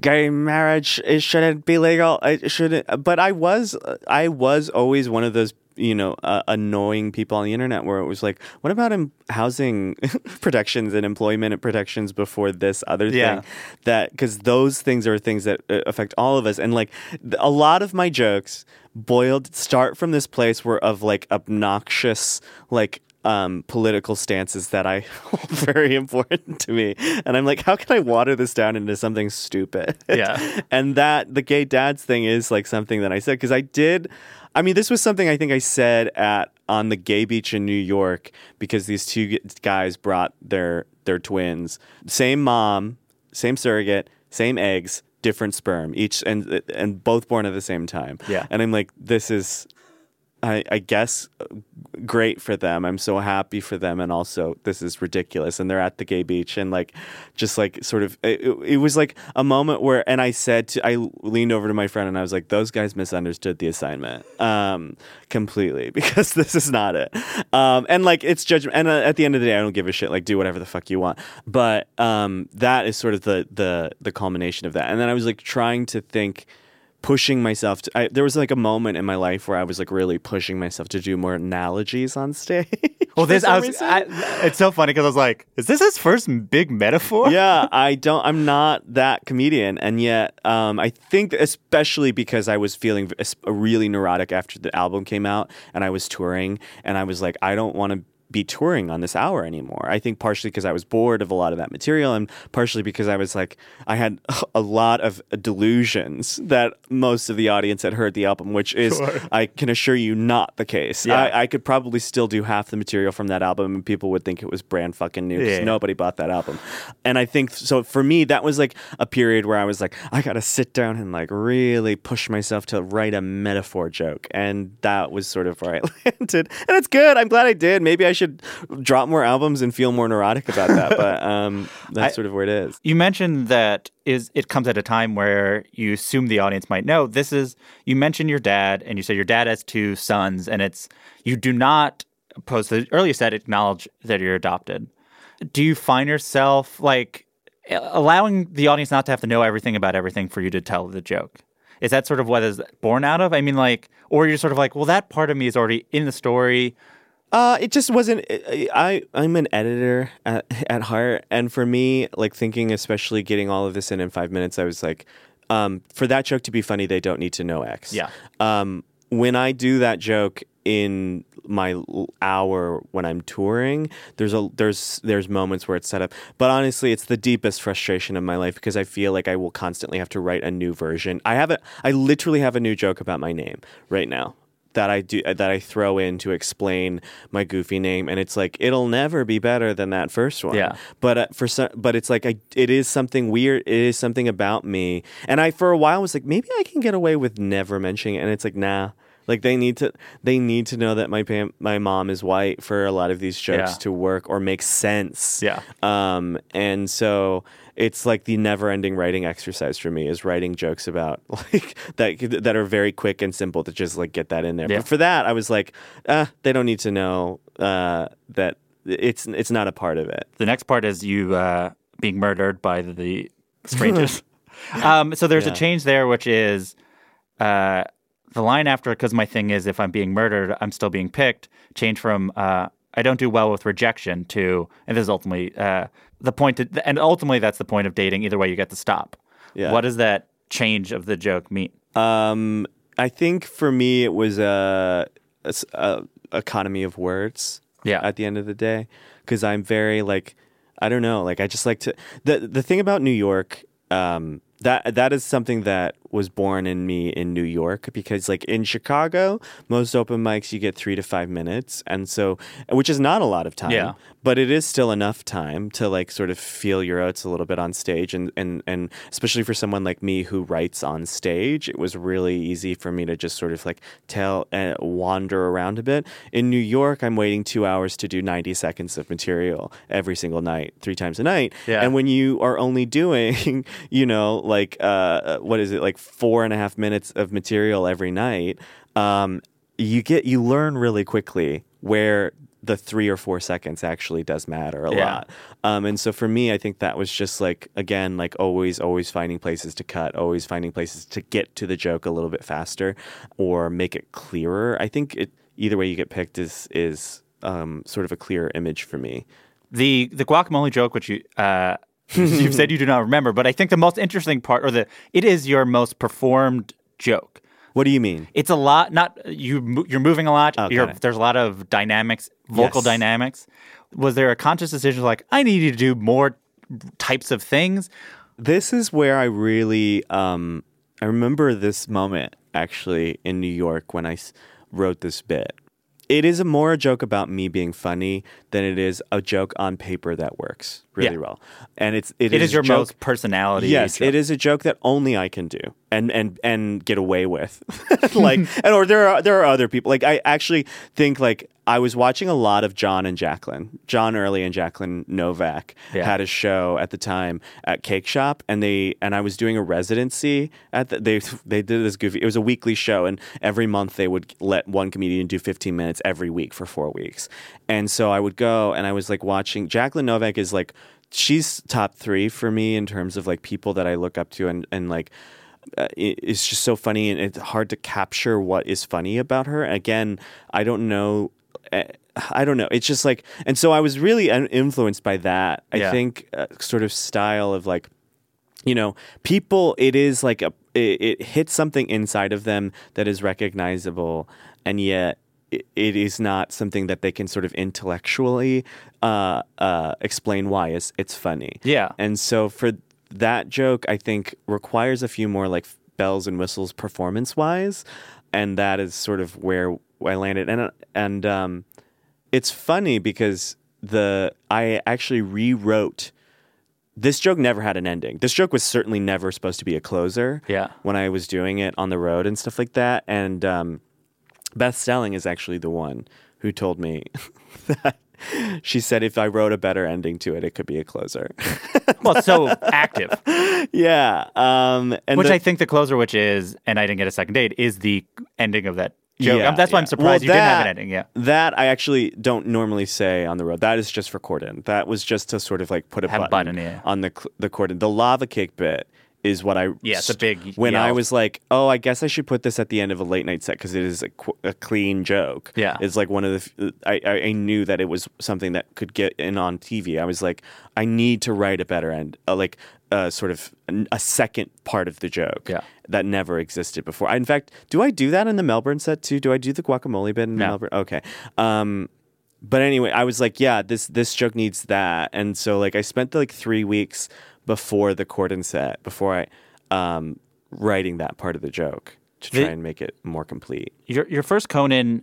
gay marriage it shouldn't be legal it shouldn't but i was i was always one of those you know uh, annoying people on the internet where it was like what about em- housing [LAUGHS] protections and employment protections before this other Yeah. thing that because those things are things that uh, affect all of us and like a lot of my jokes boiled start from this place where of like obnoxious like um, political stances that I [LAUGHS] hold very important to me, and I'm like, how can I water this down into something stupid? Yeah. [LAUGHS] and that the gay dads thing is like something that I said because I did. I mean, this was something I think I said at on the gay beach in New York because these two guys brought their their twins, same mom, same surrogate, same eggs, different sperm, each and and both born at the same time. Yeah. and I'm like, this is I, I guess uh, great for them. I'm so happy for them, and also this is ridiculous. And they're at the gay beach, and like, just like sort of, it, it- was like a moment where, and I said to, I leaned over to my friend, and I was like, those guys misunderstood the assignment, um, completely [LAUGHS] because this is not it. Um, and like it's judgment. And uh, at the end of the day, I don't give a shit. Like, do whatever the fuck you want. But um, that is sort of the the the culmination of that. And then I was like trying to think pushing myself to, I, there was like a moment in my life where I was like really pushing myself to do more analogies on stage. well this I was. I, it's so funny because I was like is this his first big metaphor [LAUGHS] yeah, I don't. I'm not that comedian, and yet um, I think especially because I was feeling really neurotic after the album came out, and I was touring, and I was like, I don't want to be touring on this hour anymore. I think partially because I was bored of a lot of that material, and partially because I was like, I had [LAUGHS] a lot of delusions that most of the audience had heard the album, which is, I can assure you, not the case. Yeah. I, I could probably still do half the material from that album, and people would think it was brand fucking new. 'cause Yeah. Nobody bought that album, and I think so. For me, that was like a period where I was like, I gotta sit down and like really push myself to write a metaphor joke, and that was sort of where I [LAUGHS] landed. And it's good. I'm glad I did. Maybe I should drop more albums and feel more neurotic about that. But [LAUGHS] um, that's I- sort of where it is. you mentioned that is it comes at a time where you assume the audience might know this is you mentioned your dad and you said your dad has two sons and it's you do not post the earlier said acknowledge that you're adopted do you find yourself like allowing the audience not to have to know everything about everything for you to tell the joke is that sort of what is born out of i mean like or you're sort of like well that part of me is already in the story Uh, it just wasn't. I I'm an editor at, [LAUGHS] at heart, and for me, like thinking, especially getting all of this in in five minutes, I was like, um, for that joke to be funny, they don't need to know X. Yeah. Um, when I do that joke in my hour when I'm touring, there's a there's there's moments where it's set up, but honestly, it's the deepest frustration of my life because I feel like I will constantly have to write a new version. I have a I literally have a new joke about my name right now that I do that I throw in to explain my goofy name, and it's like it'll never be better than that first one. Yeah. But uh, for some, but it's like I, it is something weird. It is something about me, and I for a while was like maybe I can get away with never mentioning it, and it's like nah. Like they need to, they need to know that my pam- my mom is white for a lot of these jokes Yeah. to work or make sense. Yeah. Um, and so it's like the never-ending writing exercise for me is writing jokes about [LAUGHS] like that that are very quick and simple to just like get that in there. Yeah. But for that, I was like, uh, they don't need to know uh, that it's it's not a part of it. The next part is you uh, being murdered by the strangers. [LAUGHS] um, so there's a change there, which is uh, the line after, because my thing is if I'm being murdered, I'm still being picked, change from uh, I don't do well with rejection to, and this is ultimately uh, the point, to, and ultimately that's the point of dating. Either way, you get to stop. Yeah. What does that change of the joke mean? Um, I think for me, it was a, a a economy of words. Yeah. At the end of the day, because I'm very like, I don't know, like I just like to. the The thing about New York, um, that that is something that was born in me in New York because like in Chicago, most open mics you get 3 to 5 minutes and so which is not a lot of time, Yeah. but it is still enough time to like sort of feel your oats a little bit on stage and and and especially for someone like me who writes on stage, it was really easy for me to just sort of like tell and wander around a bit. In New York, I'm waiting 2 hours to do 90 seconds of material every single night, 3 times a night. Yeah. And when you are only doing, [LAUGHS] you know, like uh, what is it, like four and a half minutes of material every night, um, you get you learn really quickly where the three or four seconds actually does matter a Yeah. lot. Um, and so for me, I think that was just like again, like always, always finding places to cut, always finding places to get to the joke a little bit faster or make it clearer. I think it either way you get picked is is um, sort of a clear image for me. the the guacamole joke, which you uh, [LAUGHS] you've said [LAUGHS] you do not remember, but I think the most interesting part, or the it is your most performed joke. What do you mean? It's a lot. Not you. You're moving a lot. You're, there's a lot of dynamics, vocal Yes. dynamics. Was there a conscious decision like I need to do more types of things? This is where I really um, I remember this moment actually in New York when I s- wrote this bit. It is a more a joke about me being funny than it is a joke on paper that works really Yeah. well. And it's it, It is a your joke, most personality. Yes, joke. it is a joke that only I can do and and and get away with. [LAUGHS] like and or there are there are other people. Like I actually think like I was watching a lot of John and Jacqueline. John Early and Jacqueline Novak Yeah. had a show at the time at Cake Shop and they and I was doing a residency at the, they they did this goofy it was a weekly show and every month they would let one comedian do 15 minutes every week for 4 weeks. And so I would go and I was like watching Jacqueline Novak is like she's top 3 for me in terms of like people that I look up to and and like uh, it's just so funny and it's hard to capture what is funny about her. Again, I don't know. Uh, I don't know. It's just like, and so I was really influenced by that. I Yeah. think uh, sort of style of like, you know, people. It is like a. It, it hits something inside of them that is recognizable, and yet it, it is not something that they can sort of intellectually uh, uh, explain why it's it's funny. Yeah. And so for that joke, I think requires a few more like bells and whistles performance wise, and that is sort of where I landed. And and um, it's funny because the I actually rewrote. This joke never had an ending. This joke was certainly never supposed to be a closer. Yeah. When I was doing it on the road and stuff like that, and um, Beth Stelling is actually the one who told me [LAUGHS] that she said if I wrote a better ending to it, it could be a closer. [LAUGHS] well, it's so active. yeah. Um, and Which the- I think the closer, which is, and I didn't get a second date, is the ending of that joke. Yeah, Um, That's why I'm surprised Well, you didn't have an ending. Yeah. That I actually don't normally say on the road. That is just for Corden. That was just to sort of like put a Have a button, button, yeah. on the the Corden. The lava cake bit is what I Yeah, it's a big when I was like, oh, I guess I should put this at the end of a late night set because it is a, qu- a clean joke. Yeah. it's like one of the. I I knew that it was something that could get in on TV. I was like, I need to write a better end, uh, like uh, sort of a second part of the joke. Yeah. that never existed before. I, in fact, do I do that in the Melbourne set too? Do I do the guacamole bit in No. Melbourne? Okay. Um, but anyway, I was like, yeah, this this joke needs that, and so like I spent like three weeks before the Corden set before I um, writing that part of the joke to try The- and make it more complete. Your your first Conan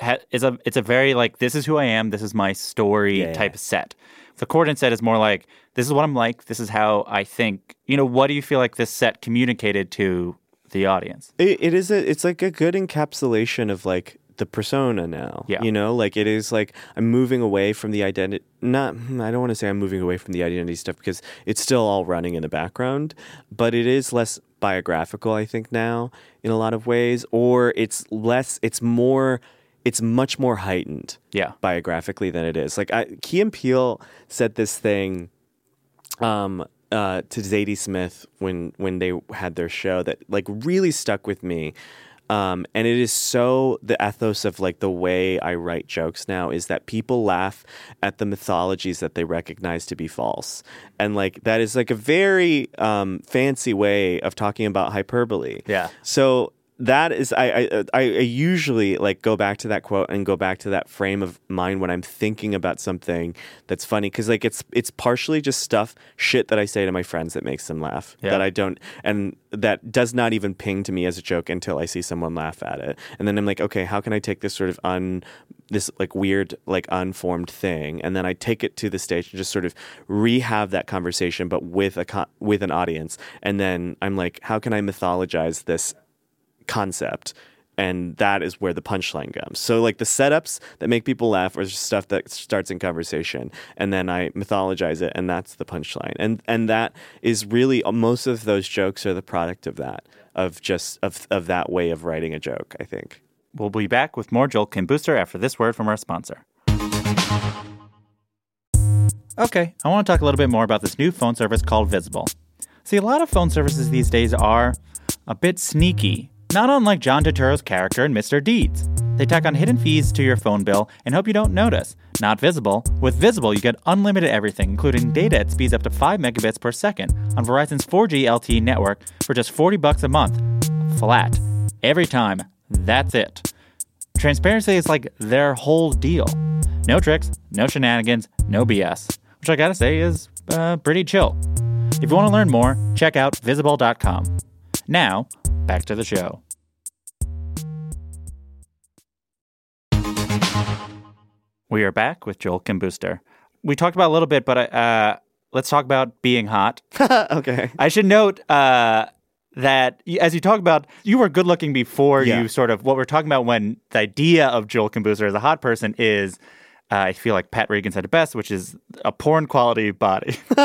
ha- is a it's a very like this is who I am, this is my story Yeah, yeah. type of set. The Corden set is more like this is what I'm like, this is how I think. You know, what do you feel like this set communicated to the audience? It, it is a it's like a good encapsulation of like the persona now. Yeah. You know, like it is like I'm moving away from the identity. Not I don't want to say I'm moving away from the identity stuff because it's still all running in the background, but it is less biographical. I think now in a lot of ways, or it's less. It's more. It's much more heightened. Yeah. Biographically than it is. Like I, Key and Peele said this thing um, uh, to Zadie Smith when when they had their show that like really stuck with me. Um, and it is so the ethos of like the way I write jokes now is that people laugh at the mythologies that they recognize to be false, and like that is like a very um, fancy way of talking about hyperbole. Yeah. So that is I, I I usually like go back to that quote and go back to that frame of mind when I'm thinking about something that's funny. Because like it's it's partially just stuff shit that I say to my friends that makes them laugh Yeah. that I don't and that does not even ping to me as a joke until I see someone laugh at it. And then I'm like okay how can I take this sort of un this like weird like unformed thing? And then I take it to the stage and just sort of rehab that conversation but with a co- with an audience. And then I'm like how can I mythologize this concept and that is where the punchline comes so like the setups that make people laugh are just stuff that starts in conversation and then i mythologize it and that's the punchline and and that is really most of those jokes are the product of that of just of, of that way of writing a joke i think We'll be back with more Joel Kim Booster after this word from our sponsor. Okay, I want to talk a little bit more about this new phone service called Visible. See, a lot of phone services these days are a bit sneaky, not unlike John Turturro's character in Mr. Deeds. They tack on hidden fees to your phone bill and hope you don't notice. Not Visible. With Visible, you get unlimited everything, including data at speeds up to 5 megabits per second on Verizon's 4G LTE network for just 40 bucks a month. Flat. Every time. That's it. Transparency is like their whole deal. No tricks, no shenanigans, no BS, which I gotta say is uh, pretty chill. If you want to learn more, check out visible.com. Now, back to the show. We are back with Joel Kim Booster. We talked about a little bit, but uh, let's talk about being hot. [LAUGHS] okay I should note uh, that as you talk about, you were good looking before Yeah. you sort of what we're talking about when the idea of Joel Kim Booster as a hot person is. Uh, I feel like Pat Regan said it best, which is a porn quality body. [LAUGHS]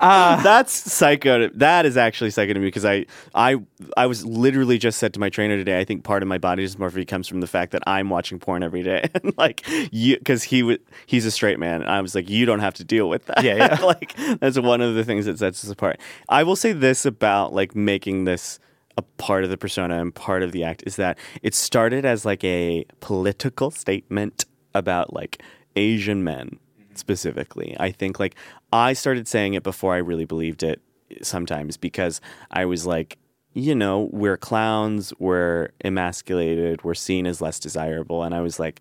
that's psycho. To, that is actually psycho to me because I, I, I was literally just said to my trainer today. I think part of my body dysmorphia comes from the fact that I'm watching porn every day, [LAUGHS] and like you, because he would, he's a straight man. And I was like, you don't have to deal with that. Yeah, yeah. [LAUGHS] like that's one of the things that sets us apart. I will say this about like making this a part of the persona and part of the act is that it started as like a political statement about like Asian men mm-hmm. specifically. I think like I started saying it before I really believed it sometimes because I was like, you know, we're clowns, we're emasculated, we're seen as less desirable. And I was like,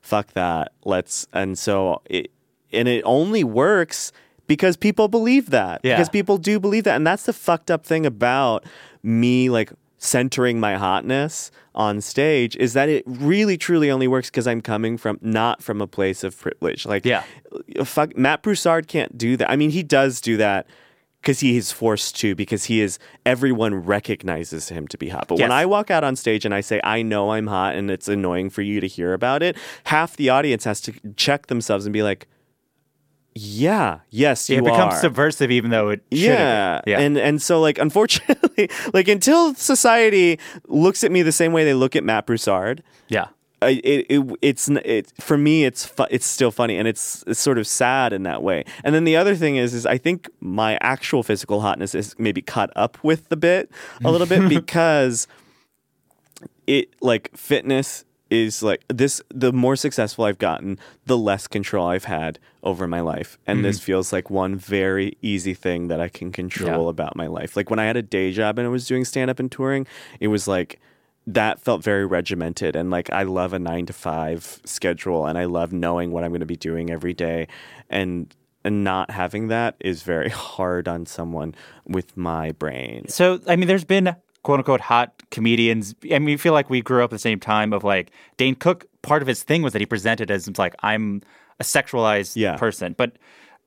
fuck that. Let's, and so it, and it only works because people believe that. Yeah. Because people do believe that. And that's the fucked up thing about me, like, centering my hotness on stage is that it really truly only works because I'm coming from not from a place of privilege. Like, Yeah. Uh, fuck, Matt Broussard can't do that. I mean, he does do that because he is forced to because he is everyone recognizes him to be hot. But when I walk out on stage and I say I know I'm hot and it's annoying for you to hear about it, half the audience has to check themselves and be like, "Yeah, yes, you it becomes are." subversive, even though it shouldn't yeah. yeah. and and so like unfortunately, [LAUGHS] like until society looks at me the same way they look at Matt Broussard, yeah. I- it, it it's it for me it's fu- it's still funny and it's it's sort of sad in that way. And then the other thing is is I think my actual physical hotness is maybe caught up with the bit a little bit [LAUGHS] because it like fitness is like this the more successful I've gotten, the less control I've had over my life. And this mm-hmm. feels like one very easy thing that I can control Yeah. about my life. Like when I had a day job and I was doing stand up and touring, it was like that felt very regimented and like I love a 9 to 5 schedule and I love knowing what I'm going to be doing every day and and not having that is very [LAUGHS] hard on someone with my brain. So, I mean, there's been quote unquote hot comedians. I mean, I feel like we grew up at the same time of like Dane Cook. Part of his thing was that he presented as like, I'm a sexualized Yeah. person. But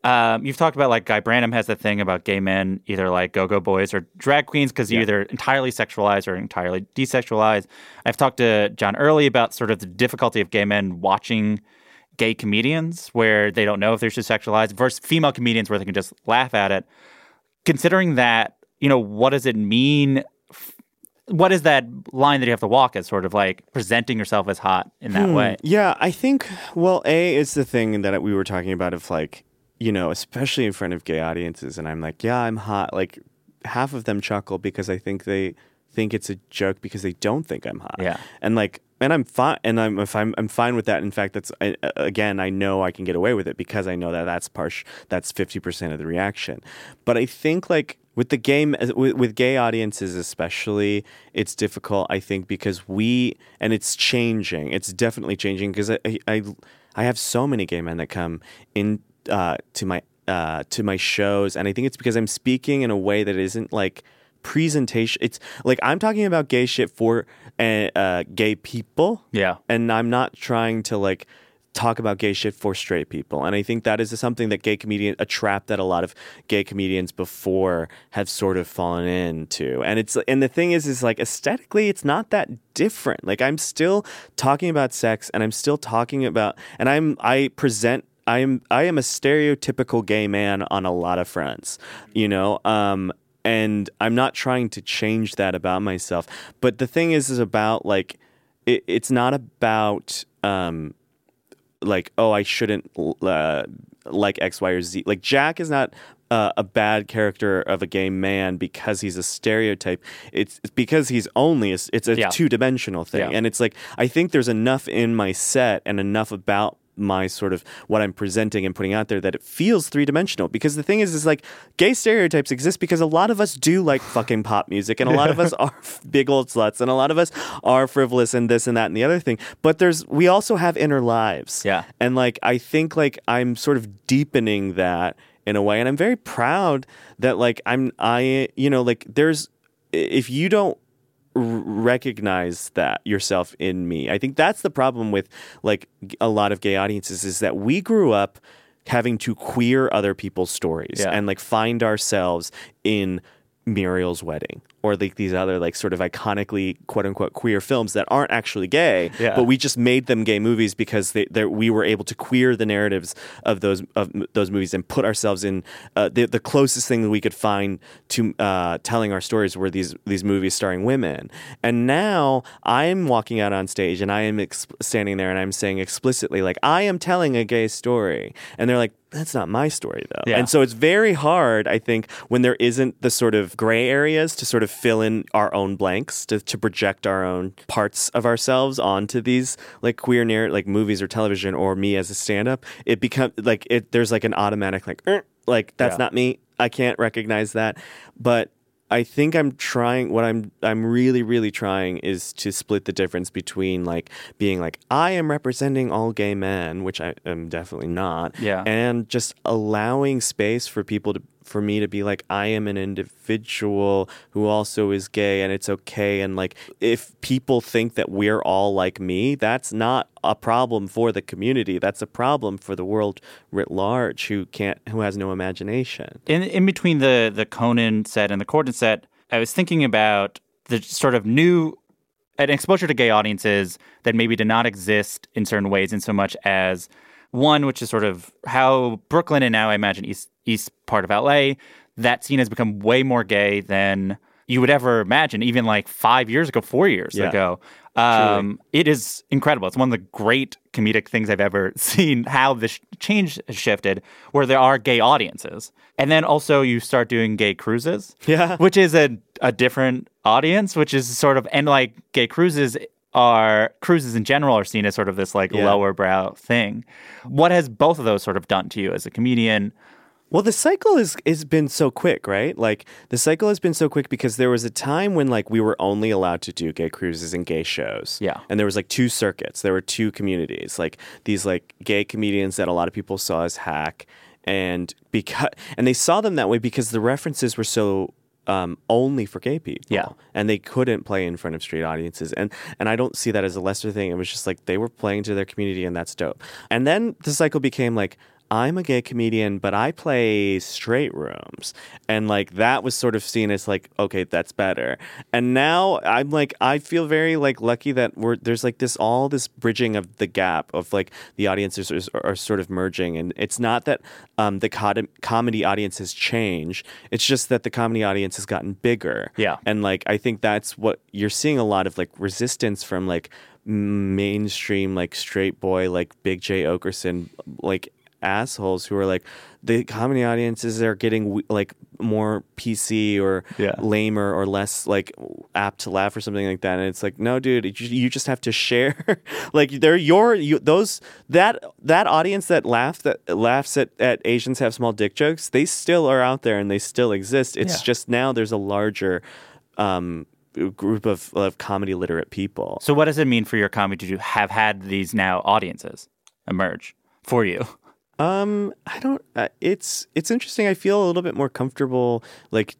um, you've talked about like Guy Branum has the thing about gay men, either like go go boys or drag queens, because you're either entirely sexualized or entirely desexualized. I've talked to John Early about sort of the difficulty of gay men watching gay comedians where they don't know if they're just sexualized versus female comedians where they can just laugh at it. Considering that, you know, what does it mean? What is that line that you have to walk as sort of like presenting yourself as hot in that hmm. way? Yeah, I think well, a is the thing that we were talking about of like, you know, especially in front of gay audiences, and I'm like, yeah, I'm hot. Like, half of them chuckle because I think they think it's a joke because they don't think I'm hot. Yeah. and like, and I'm fine, and I'm if I'm I'm fine with that. In fact, that's I, again, I know I can get away with it because I know that that's partial. That's fifty percent of the reaction. But I think like with the game with, with gay audiences especially it's difficult i think because we and it's changing it's definitely changing because I, I i have so many gay men that come in uh, to my uh, to my shows and i think it's because i'm speaking in a way that isn't like presentation it's like i'm talking about gay shit for uh, uh, gay people Yeah. and i'm not trying to like talk about gay shit for straight people and i think that is something that gay comedian a trap that a lot of gay comedians before have sort of fallen into and it's and the thing is is like aesthetically it's not that different like i'm still talking about sex and i'm still talking about and i'm i present I am I am a stereotypical gay man on a lot of fronts, you know. Um, and I'm not trying to change that about myself. But the thing is, is about like it, it's not about um, like oh I shouldn't uh, like X, Y, or Z. Like Jack is not. Uh, a bad character of a gay man because he's a stereotype. It's, it's because he's only a, it's a Yeah. two dimensional thing, Yeah. and it's like I think there's enough in my set and enough about my sort of what I'm presenting and putting out there that it feels three dimensional. Because the thing is, is like gay stereotypes exist because a lot of us do like fucking pop music, and a lot of us [LAUGHS] are big old sluts, and a lot of us are frivolous and this and that and the other thing. But there's we also have inner lives, Yeah. and like I think like I'm sort of deepening that in a way, and I'm very proud that like I'm I you know like there's if you don't recognize that yourself in me. I think that's the problem with like a lot of gay audiences is that we grew up having to queer other people's stories Yeah. and like find ourselves in Muriel's wedding or like these other like sort of iconically quote unquote queer films that aren't actually gay Yeah. but we just made them gay movies because they, we were able to queer the narratives of those of those movies and put ourselves in uh, the the closest thing that we could find to uh, telling our stories were these these movies starring women. And now I'm walking out on stage and I am ex- standing there and I'm saying explicitly like I am telling a gay story, and they're like. That's not my story though. Yeah. And so it's very hard, I think, when there isn't the sort of gray areas to sort of fill in our own blanks, to, to project our own parts of ourselves onto these like queer narrative, like movies or television or me as a stand up. It becomes like it, there's like an automatic like, "Er," like that's Yeah. not me. I can't recognize that. But I think I'm trying what I'm I'm really really trying is to split the difference between like being like I am representing all gay men, which I am definitely not, Yeah. and just allowing space for people to for me to be like I am an individual who also is gay and it's okay and like if people think that we're all like me, that's not a problem for the community. That's a problem for the world writ large who can't who has no imagination. in in between the the Conan set and the Corden set, I was thinking about the sort of new an exposure to gay audiences that maybe did not exist in certain ways in so much as one, which is sort of how Brooklyn and now I imagine east east part of LA, that scene has become way more gay than you would ever imagine, even like five years ago, four years Yeah. ago. Um, it is incredible. It's one of the great comedic things I've ever [LAUGHS] seen. How this change has shifted, where there are gay audiences, and then also you start doing gay cruises, Yeah. which is a a different audience, which is sort of and like gay cruises are cruises in general are seen as sort of this like Yeah. lower brow thing. What has both of those sort of done to you as a comedian? Well, the cycle is has been so quick, right? Like the cycle has been so quick because there was a time when like we were only allowed to do gay cruises and gay shows. Yeah. And there was like two circuits. There were two communities, like these like gay comedians that a lot of people saw as hack and because and they saw them that way because the references were so um, only for gay people. Yeah. And they couldn't play in front of straight audiences. And and I don't see that as a lesser thing. It was just like they were playing to their community and that's dope. And then the cycle became like I'm a gay comedian, but I play straight rooms. And like that was sort of seen as like, okay, that's better. And now I'm like, I feel very like lucky that we're there's like this all this bridging of the gap of like the audiences are, are sort of merging. And it's not that um, the com- comedy audience has changed. It's just that the comedy audience has gotten bigger. Yeah. And like I think that's what you're seeing a lot of like resistance from like mainstream like straight boy like Big Jay Oakerson like assholes who are like the comedy audiences are getting like more PC or Yeah. lamer or less like apt to laugh or something like that. And it's like, no, dude, you, you just have to share. [LAUGHS] like they're your you, those that that audience that laugh that laughs at at Asians have small dick jokes. They still are out there and they still exist. It's Yeah. just now there's a larger um, group of, of comedy literate people. So, what does it mean for your comedy to have had these now audiences emerge for you? Um, I don't. Uh, it's it's interesting. I feel a little bit more comfortable, like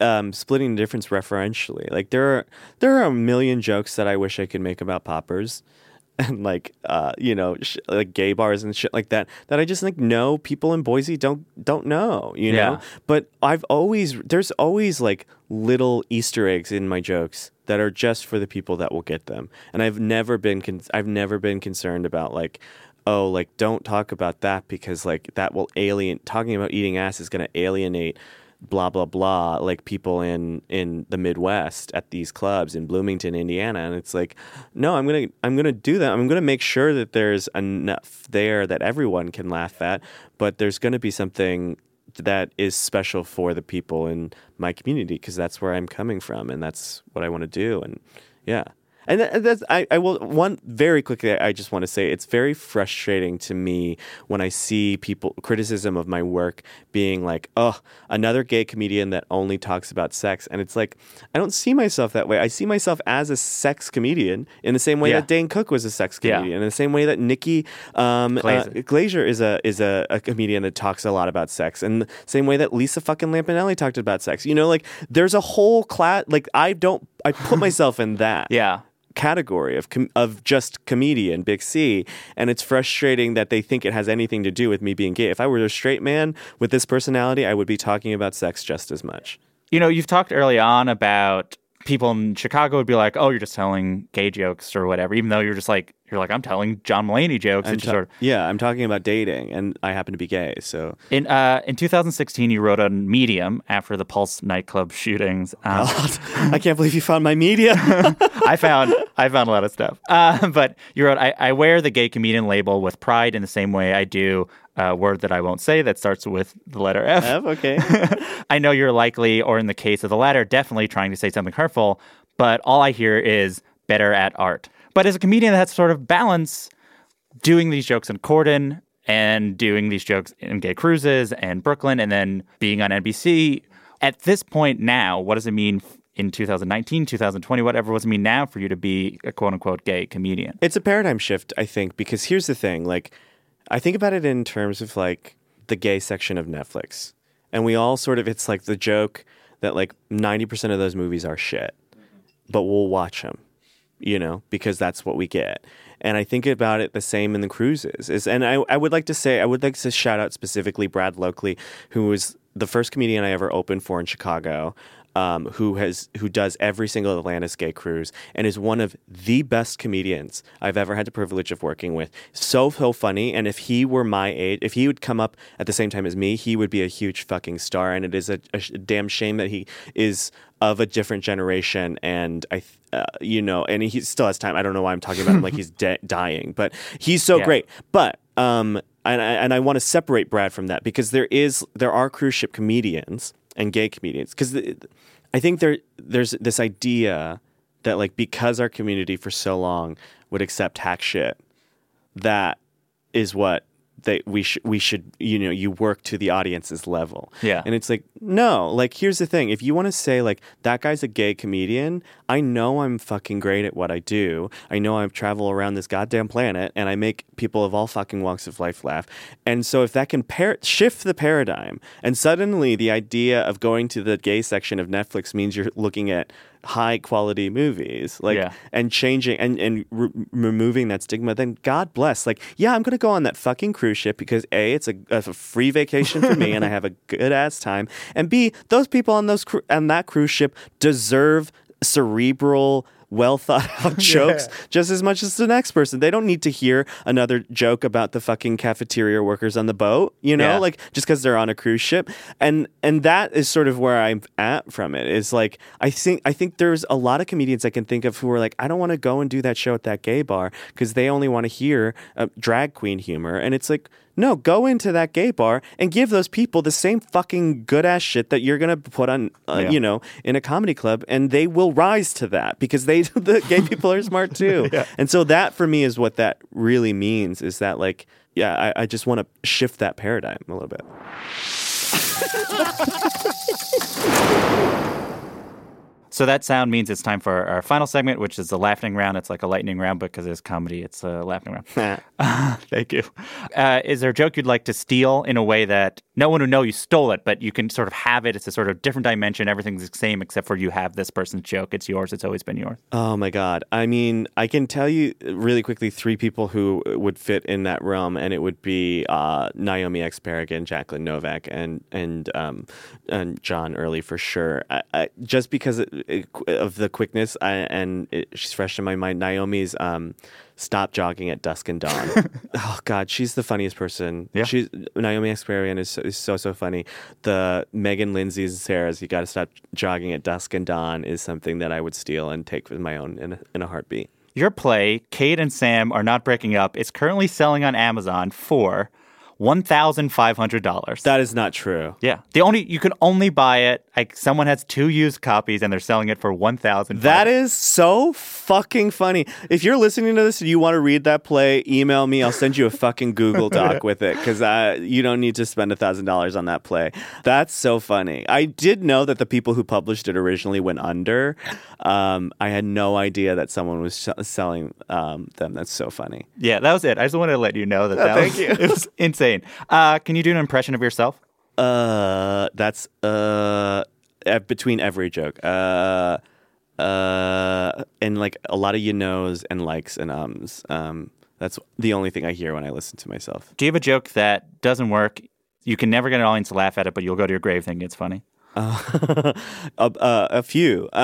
um, splitting the difference referentially. Like there are there are a million jokes that I wish I could make about poppers, [LAUGHS] and like uh, you know, sh- like gay bars and shit like that. That I just like know people in Boise don't don't know. You know, Yeah. but I've always there's always like little Easter eggs in my jokes that are just for the people that will get them. And I've never been con- I've never been concerned about like oh like don't talk about that because like that will alien talking about eating ass is going to alienate blah blah blah like people in in the Midwest at these clubs in Bloomington, Indiana and it's like no I'm to I'm going to do that. I'm going to make sure that there's enough there that everyone can laugh at, but there's going to be something that is special for the people in my community because that's where I'm coming from and that's what I want to do and yeah. And that's I, I will one very quickly I just want to say it's very frustrating to me when I see people criticism of my work being like, "Oh, another gay comedian that only talks about sex." And it's like I don't see myself that way. I see myself as a sex comedian in the same way Yeah. that Dane Cook was a sex Yeah. comedian, in the same way that Nikki um, Glazer. uh, Glazer is a is a, a comedian that talks a lot about sex, and the same way that Lisa fucking Lampanelli talked about sex. You know, like there's a whole class. Like I don't, I put myself in that [LAUGHS] Yeah. category of com- of just comedian, big C, and it's frustrating that they think it has anything to do with me being gay. If I were a straight man with this personality, I would be talking about sex just as much. You know, you've talked early on about people in Chicago would be like, "Oh, you're just telling gay jokes or whatever," even though you're just like, you're like, "I'm telling John Mulaney jokes." I'm ta- sort of yeah, I'm talking about dating, and I happen to be gay, so in uh, in 2016, you wrote on Medium after the Pulse nightclub shootings. [LAUGHS] Um, I can't believe you found my media. [LAUGHS] I found [LAUGHS] I found a lot of stuff. Uh, but you wrote, I, I wear the gay comedian label with pride in the same way I do a word that I won't say that starts with the letter F. F, okay. [LAUGHS] I know you're likely, or in the case of the latter, definitely trying to say something hurtful, but all I hear is better at art. But as a comedian that has sort of balance doing these jokes in Corden and doing these jokes in gay cruises and Brooklyn and then being on NBC, at this point now, what does it mean in 2019, 2020, whatever, what does it mean now for you to be a quote unquote gay comedian? It's a paradigm shift, I think, because here's the thing. Like, I think about it in terms of like the gay section of Netflix. And we all sort of, it's like the joke that like 90% of those movies are shit, but we'll watch them, you know, because that's what we get. And I think about it the same in the cruises. Is and I, I would like to say I would like to shout out specifically Brad Loekle, who was the first comedian I ever opened for in Chicago um, who has who does every single Atlantis gay cruise and is one of the best comedians I've ever had the privilege of working with. So so funny, and if he were my age, if he would come up at the same time as me, he would be a huge fucking star. And it is a, a sh- damn shame that he is of a different generation, and I. th- Uh, you know, and he still has time. I don't know why I'm talking about him like he's [LAUGHS] de- dying, but he's so Yeah. great. But um, and I, and I want to separate Brad from that because there is there are cruise ship comedians and gay comedians. Because I think there there's this idea that like because our community for so long would accept hack shit, that is what they we should we should you know you work to the audience's level. Yeah. And it's like no, like here's the thing. If you want to say like that guy's a gay comedian, I know I'm fucking great at what I do. I know I travel around this goddamn planet and I make people of all fucking walks of life laugh. And so if that can par- shift the paradigm and suddenly the idea of going to the gay section of Netflix means you're looking at high quality movies like Yeah. and changing and and re- removing that stigma then god bless like yeah i'm gonna go on that fucking cruise ship because a it's a, a free vacation for me and i have a good ass time and b those people on those cru- on that cruise ship deserve cerebral well thought [LAUGHS] out [LAUGHS] jokes just as much as the next person. They don't need to hear another joke about the fucking cafeteria workers on the boat, you know, Yeah. like just because they're on a cruise ship. And and that is sort of where I'm at from it. Is like I think I think there's a lot of comedians I can think of who are like, I don't want to go and do that show at that gay bar because they only want to hear uh, drag queen humor. And it's like, No, go into that gay bar and give those people the same fucking good ass shit that you're gonna put on, uh, Yeah. you know, in a comedy club, and they will rise to that because they, [LAUGHS] the gay [LAUGHS] people are smart too. And so that for me is what that really means is that like, yeah, I, I just want to shift that paradigm a little bit. [LAUGHS] So that sound means it's time for our final segment, which is the laughing round. It's like a lightning round, but because it's comedy, it's a laughing round. [LAUGHS] Thank you. Uh, is there a joke you'd like to steal in a way that no one would know you stole it, but you can sort of have it? It's a sort of different dimension. Everything's the same except for you have this person's joke. It's yours. It's always been yours. Oh my God. I mean, I can tell you really quickly three people who would fit in that realm, and it would be uh, Naomi Ekperigin, Jacqueline Novak, and and um, and John Early for sure. I, I, just because it, of the quickness, I, and it, she's fresh in my mind. Naomi's um, "Stop Jogging at Dusk and Dawn." [LAUGHS] oh God, she's the funniest person. Yeah. She's Naomi Ekperigin is so, is so so funny. The Megan Lindsay's and Sarah's "You Got to Stop Jogging at Dusk and Dawn" is something that I would steal and take with my own in a, in a heartbeat. Your play, Kate and Sam Are Not Breaking Up, is currently selling on Amazon for $1,500. That is not true. yeah. The only you can only buy it like someone has two used copies and they're selling it for 1000 That is so fucking funny. If you're listening to this and you want to read that play, email me. I'll send you a fucking Google [LAUGHS] Doc with it because uh, you don't need to spend a thousand dollars on that play. That's so funny. I did know that the people who published it originally went under. Um, I had no idea that someone was sh- selling um, them. That's so funny. Yeah, that was it. I just wanted to let you know that that thank was, you. it was insane. [LAUGHS] Uh, can you do an impression of yourself? Uh, that's uh uh, between every joke. Uh, uh, and like a lot of you knows and likes and ums. Um, that's the only thing I hear when I listen to myself. Do you have a joke that doesn't work? You can never get an audience to laugh at it, but you'll go to your grave thinking it's funny. Uh, [LAUGHS] uh, a few. [LAUGHS]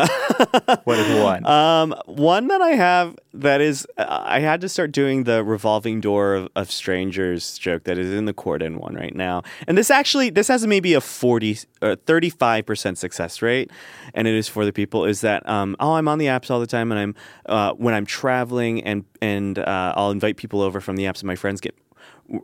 What is one? Um, one that I have that is I had to start doing the revolving door of, of strangers joke that is in the Corden one right now, and this actually this has maybe a forty or thirty five percent success rate, and it is for the people is that um oh I'm on the apps all the time and I'm uh, when I'm traveling and and uh, I'll invite people over from the apps and my friends get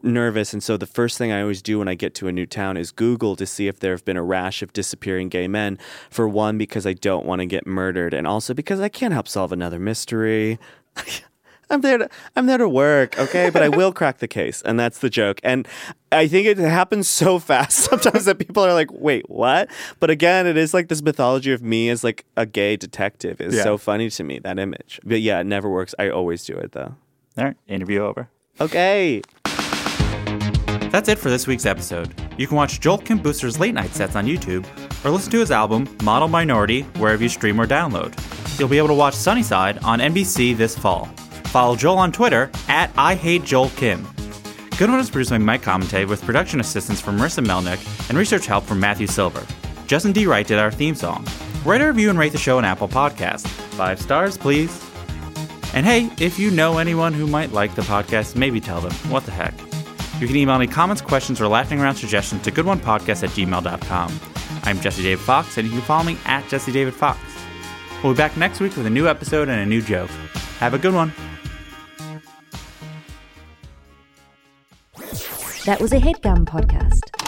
nervous. And so the first thing i always do when i get to a new town is google to see if there have been a rash of disappearing gay men for one because i don't want to get murdered and also because i can't help solve another mystery. [LAUGHS] I'm there to i'm there to work okay? But i will [LAUGHS] crack the case and that's the joke. And i think it happens so fast [LAUGHS] sometimes that people are like wait what? But again it is like this mythology of me as like a gay detective is Yeah. so funny to me that image. But yeah it never works. I always do it though. All right, interview over. okay That's it for this week's episode. You can watch Joel Kim Booster's late night sets on YouTube or listen to his album Model Minority wherever you stream or download. You'll be able to watch Sunnyside on NBC this fall. Follow Joel on Twitter at I Hate Joel Kim. Good One is produced by Mike Comite with production assistance from Marissa Melnick and research help from Matthew Silver. Justin D. Wright did our theme song. Write a review and rate the show on Apple Podcasts. Five stars, please. And hey, if you know anyone who might like the podcast, maybe tell them. What the heck? You can email me comments, questions, or laughing around suggestions to goodonepodcast at gmail.com. I'm Jesse David Fox, and you can follow me at Jesse David Fox. We'll be back next week with a new episode and a new joke. Have a good one. That was a headgum podcast.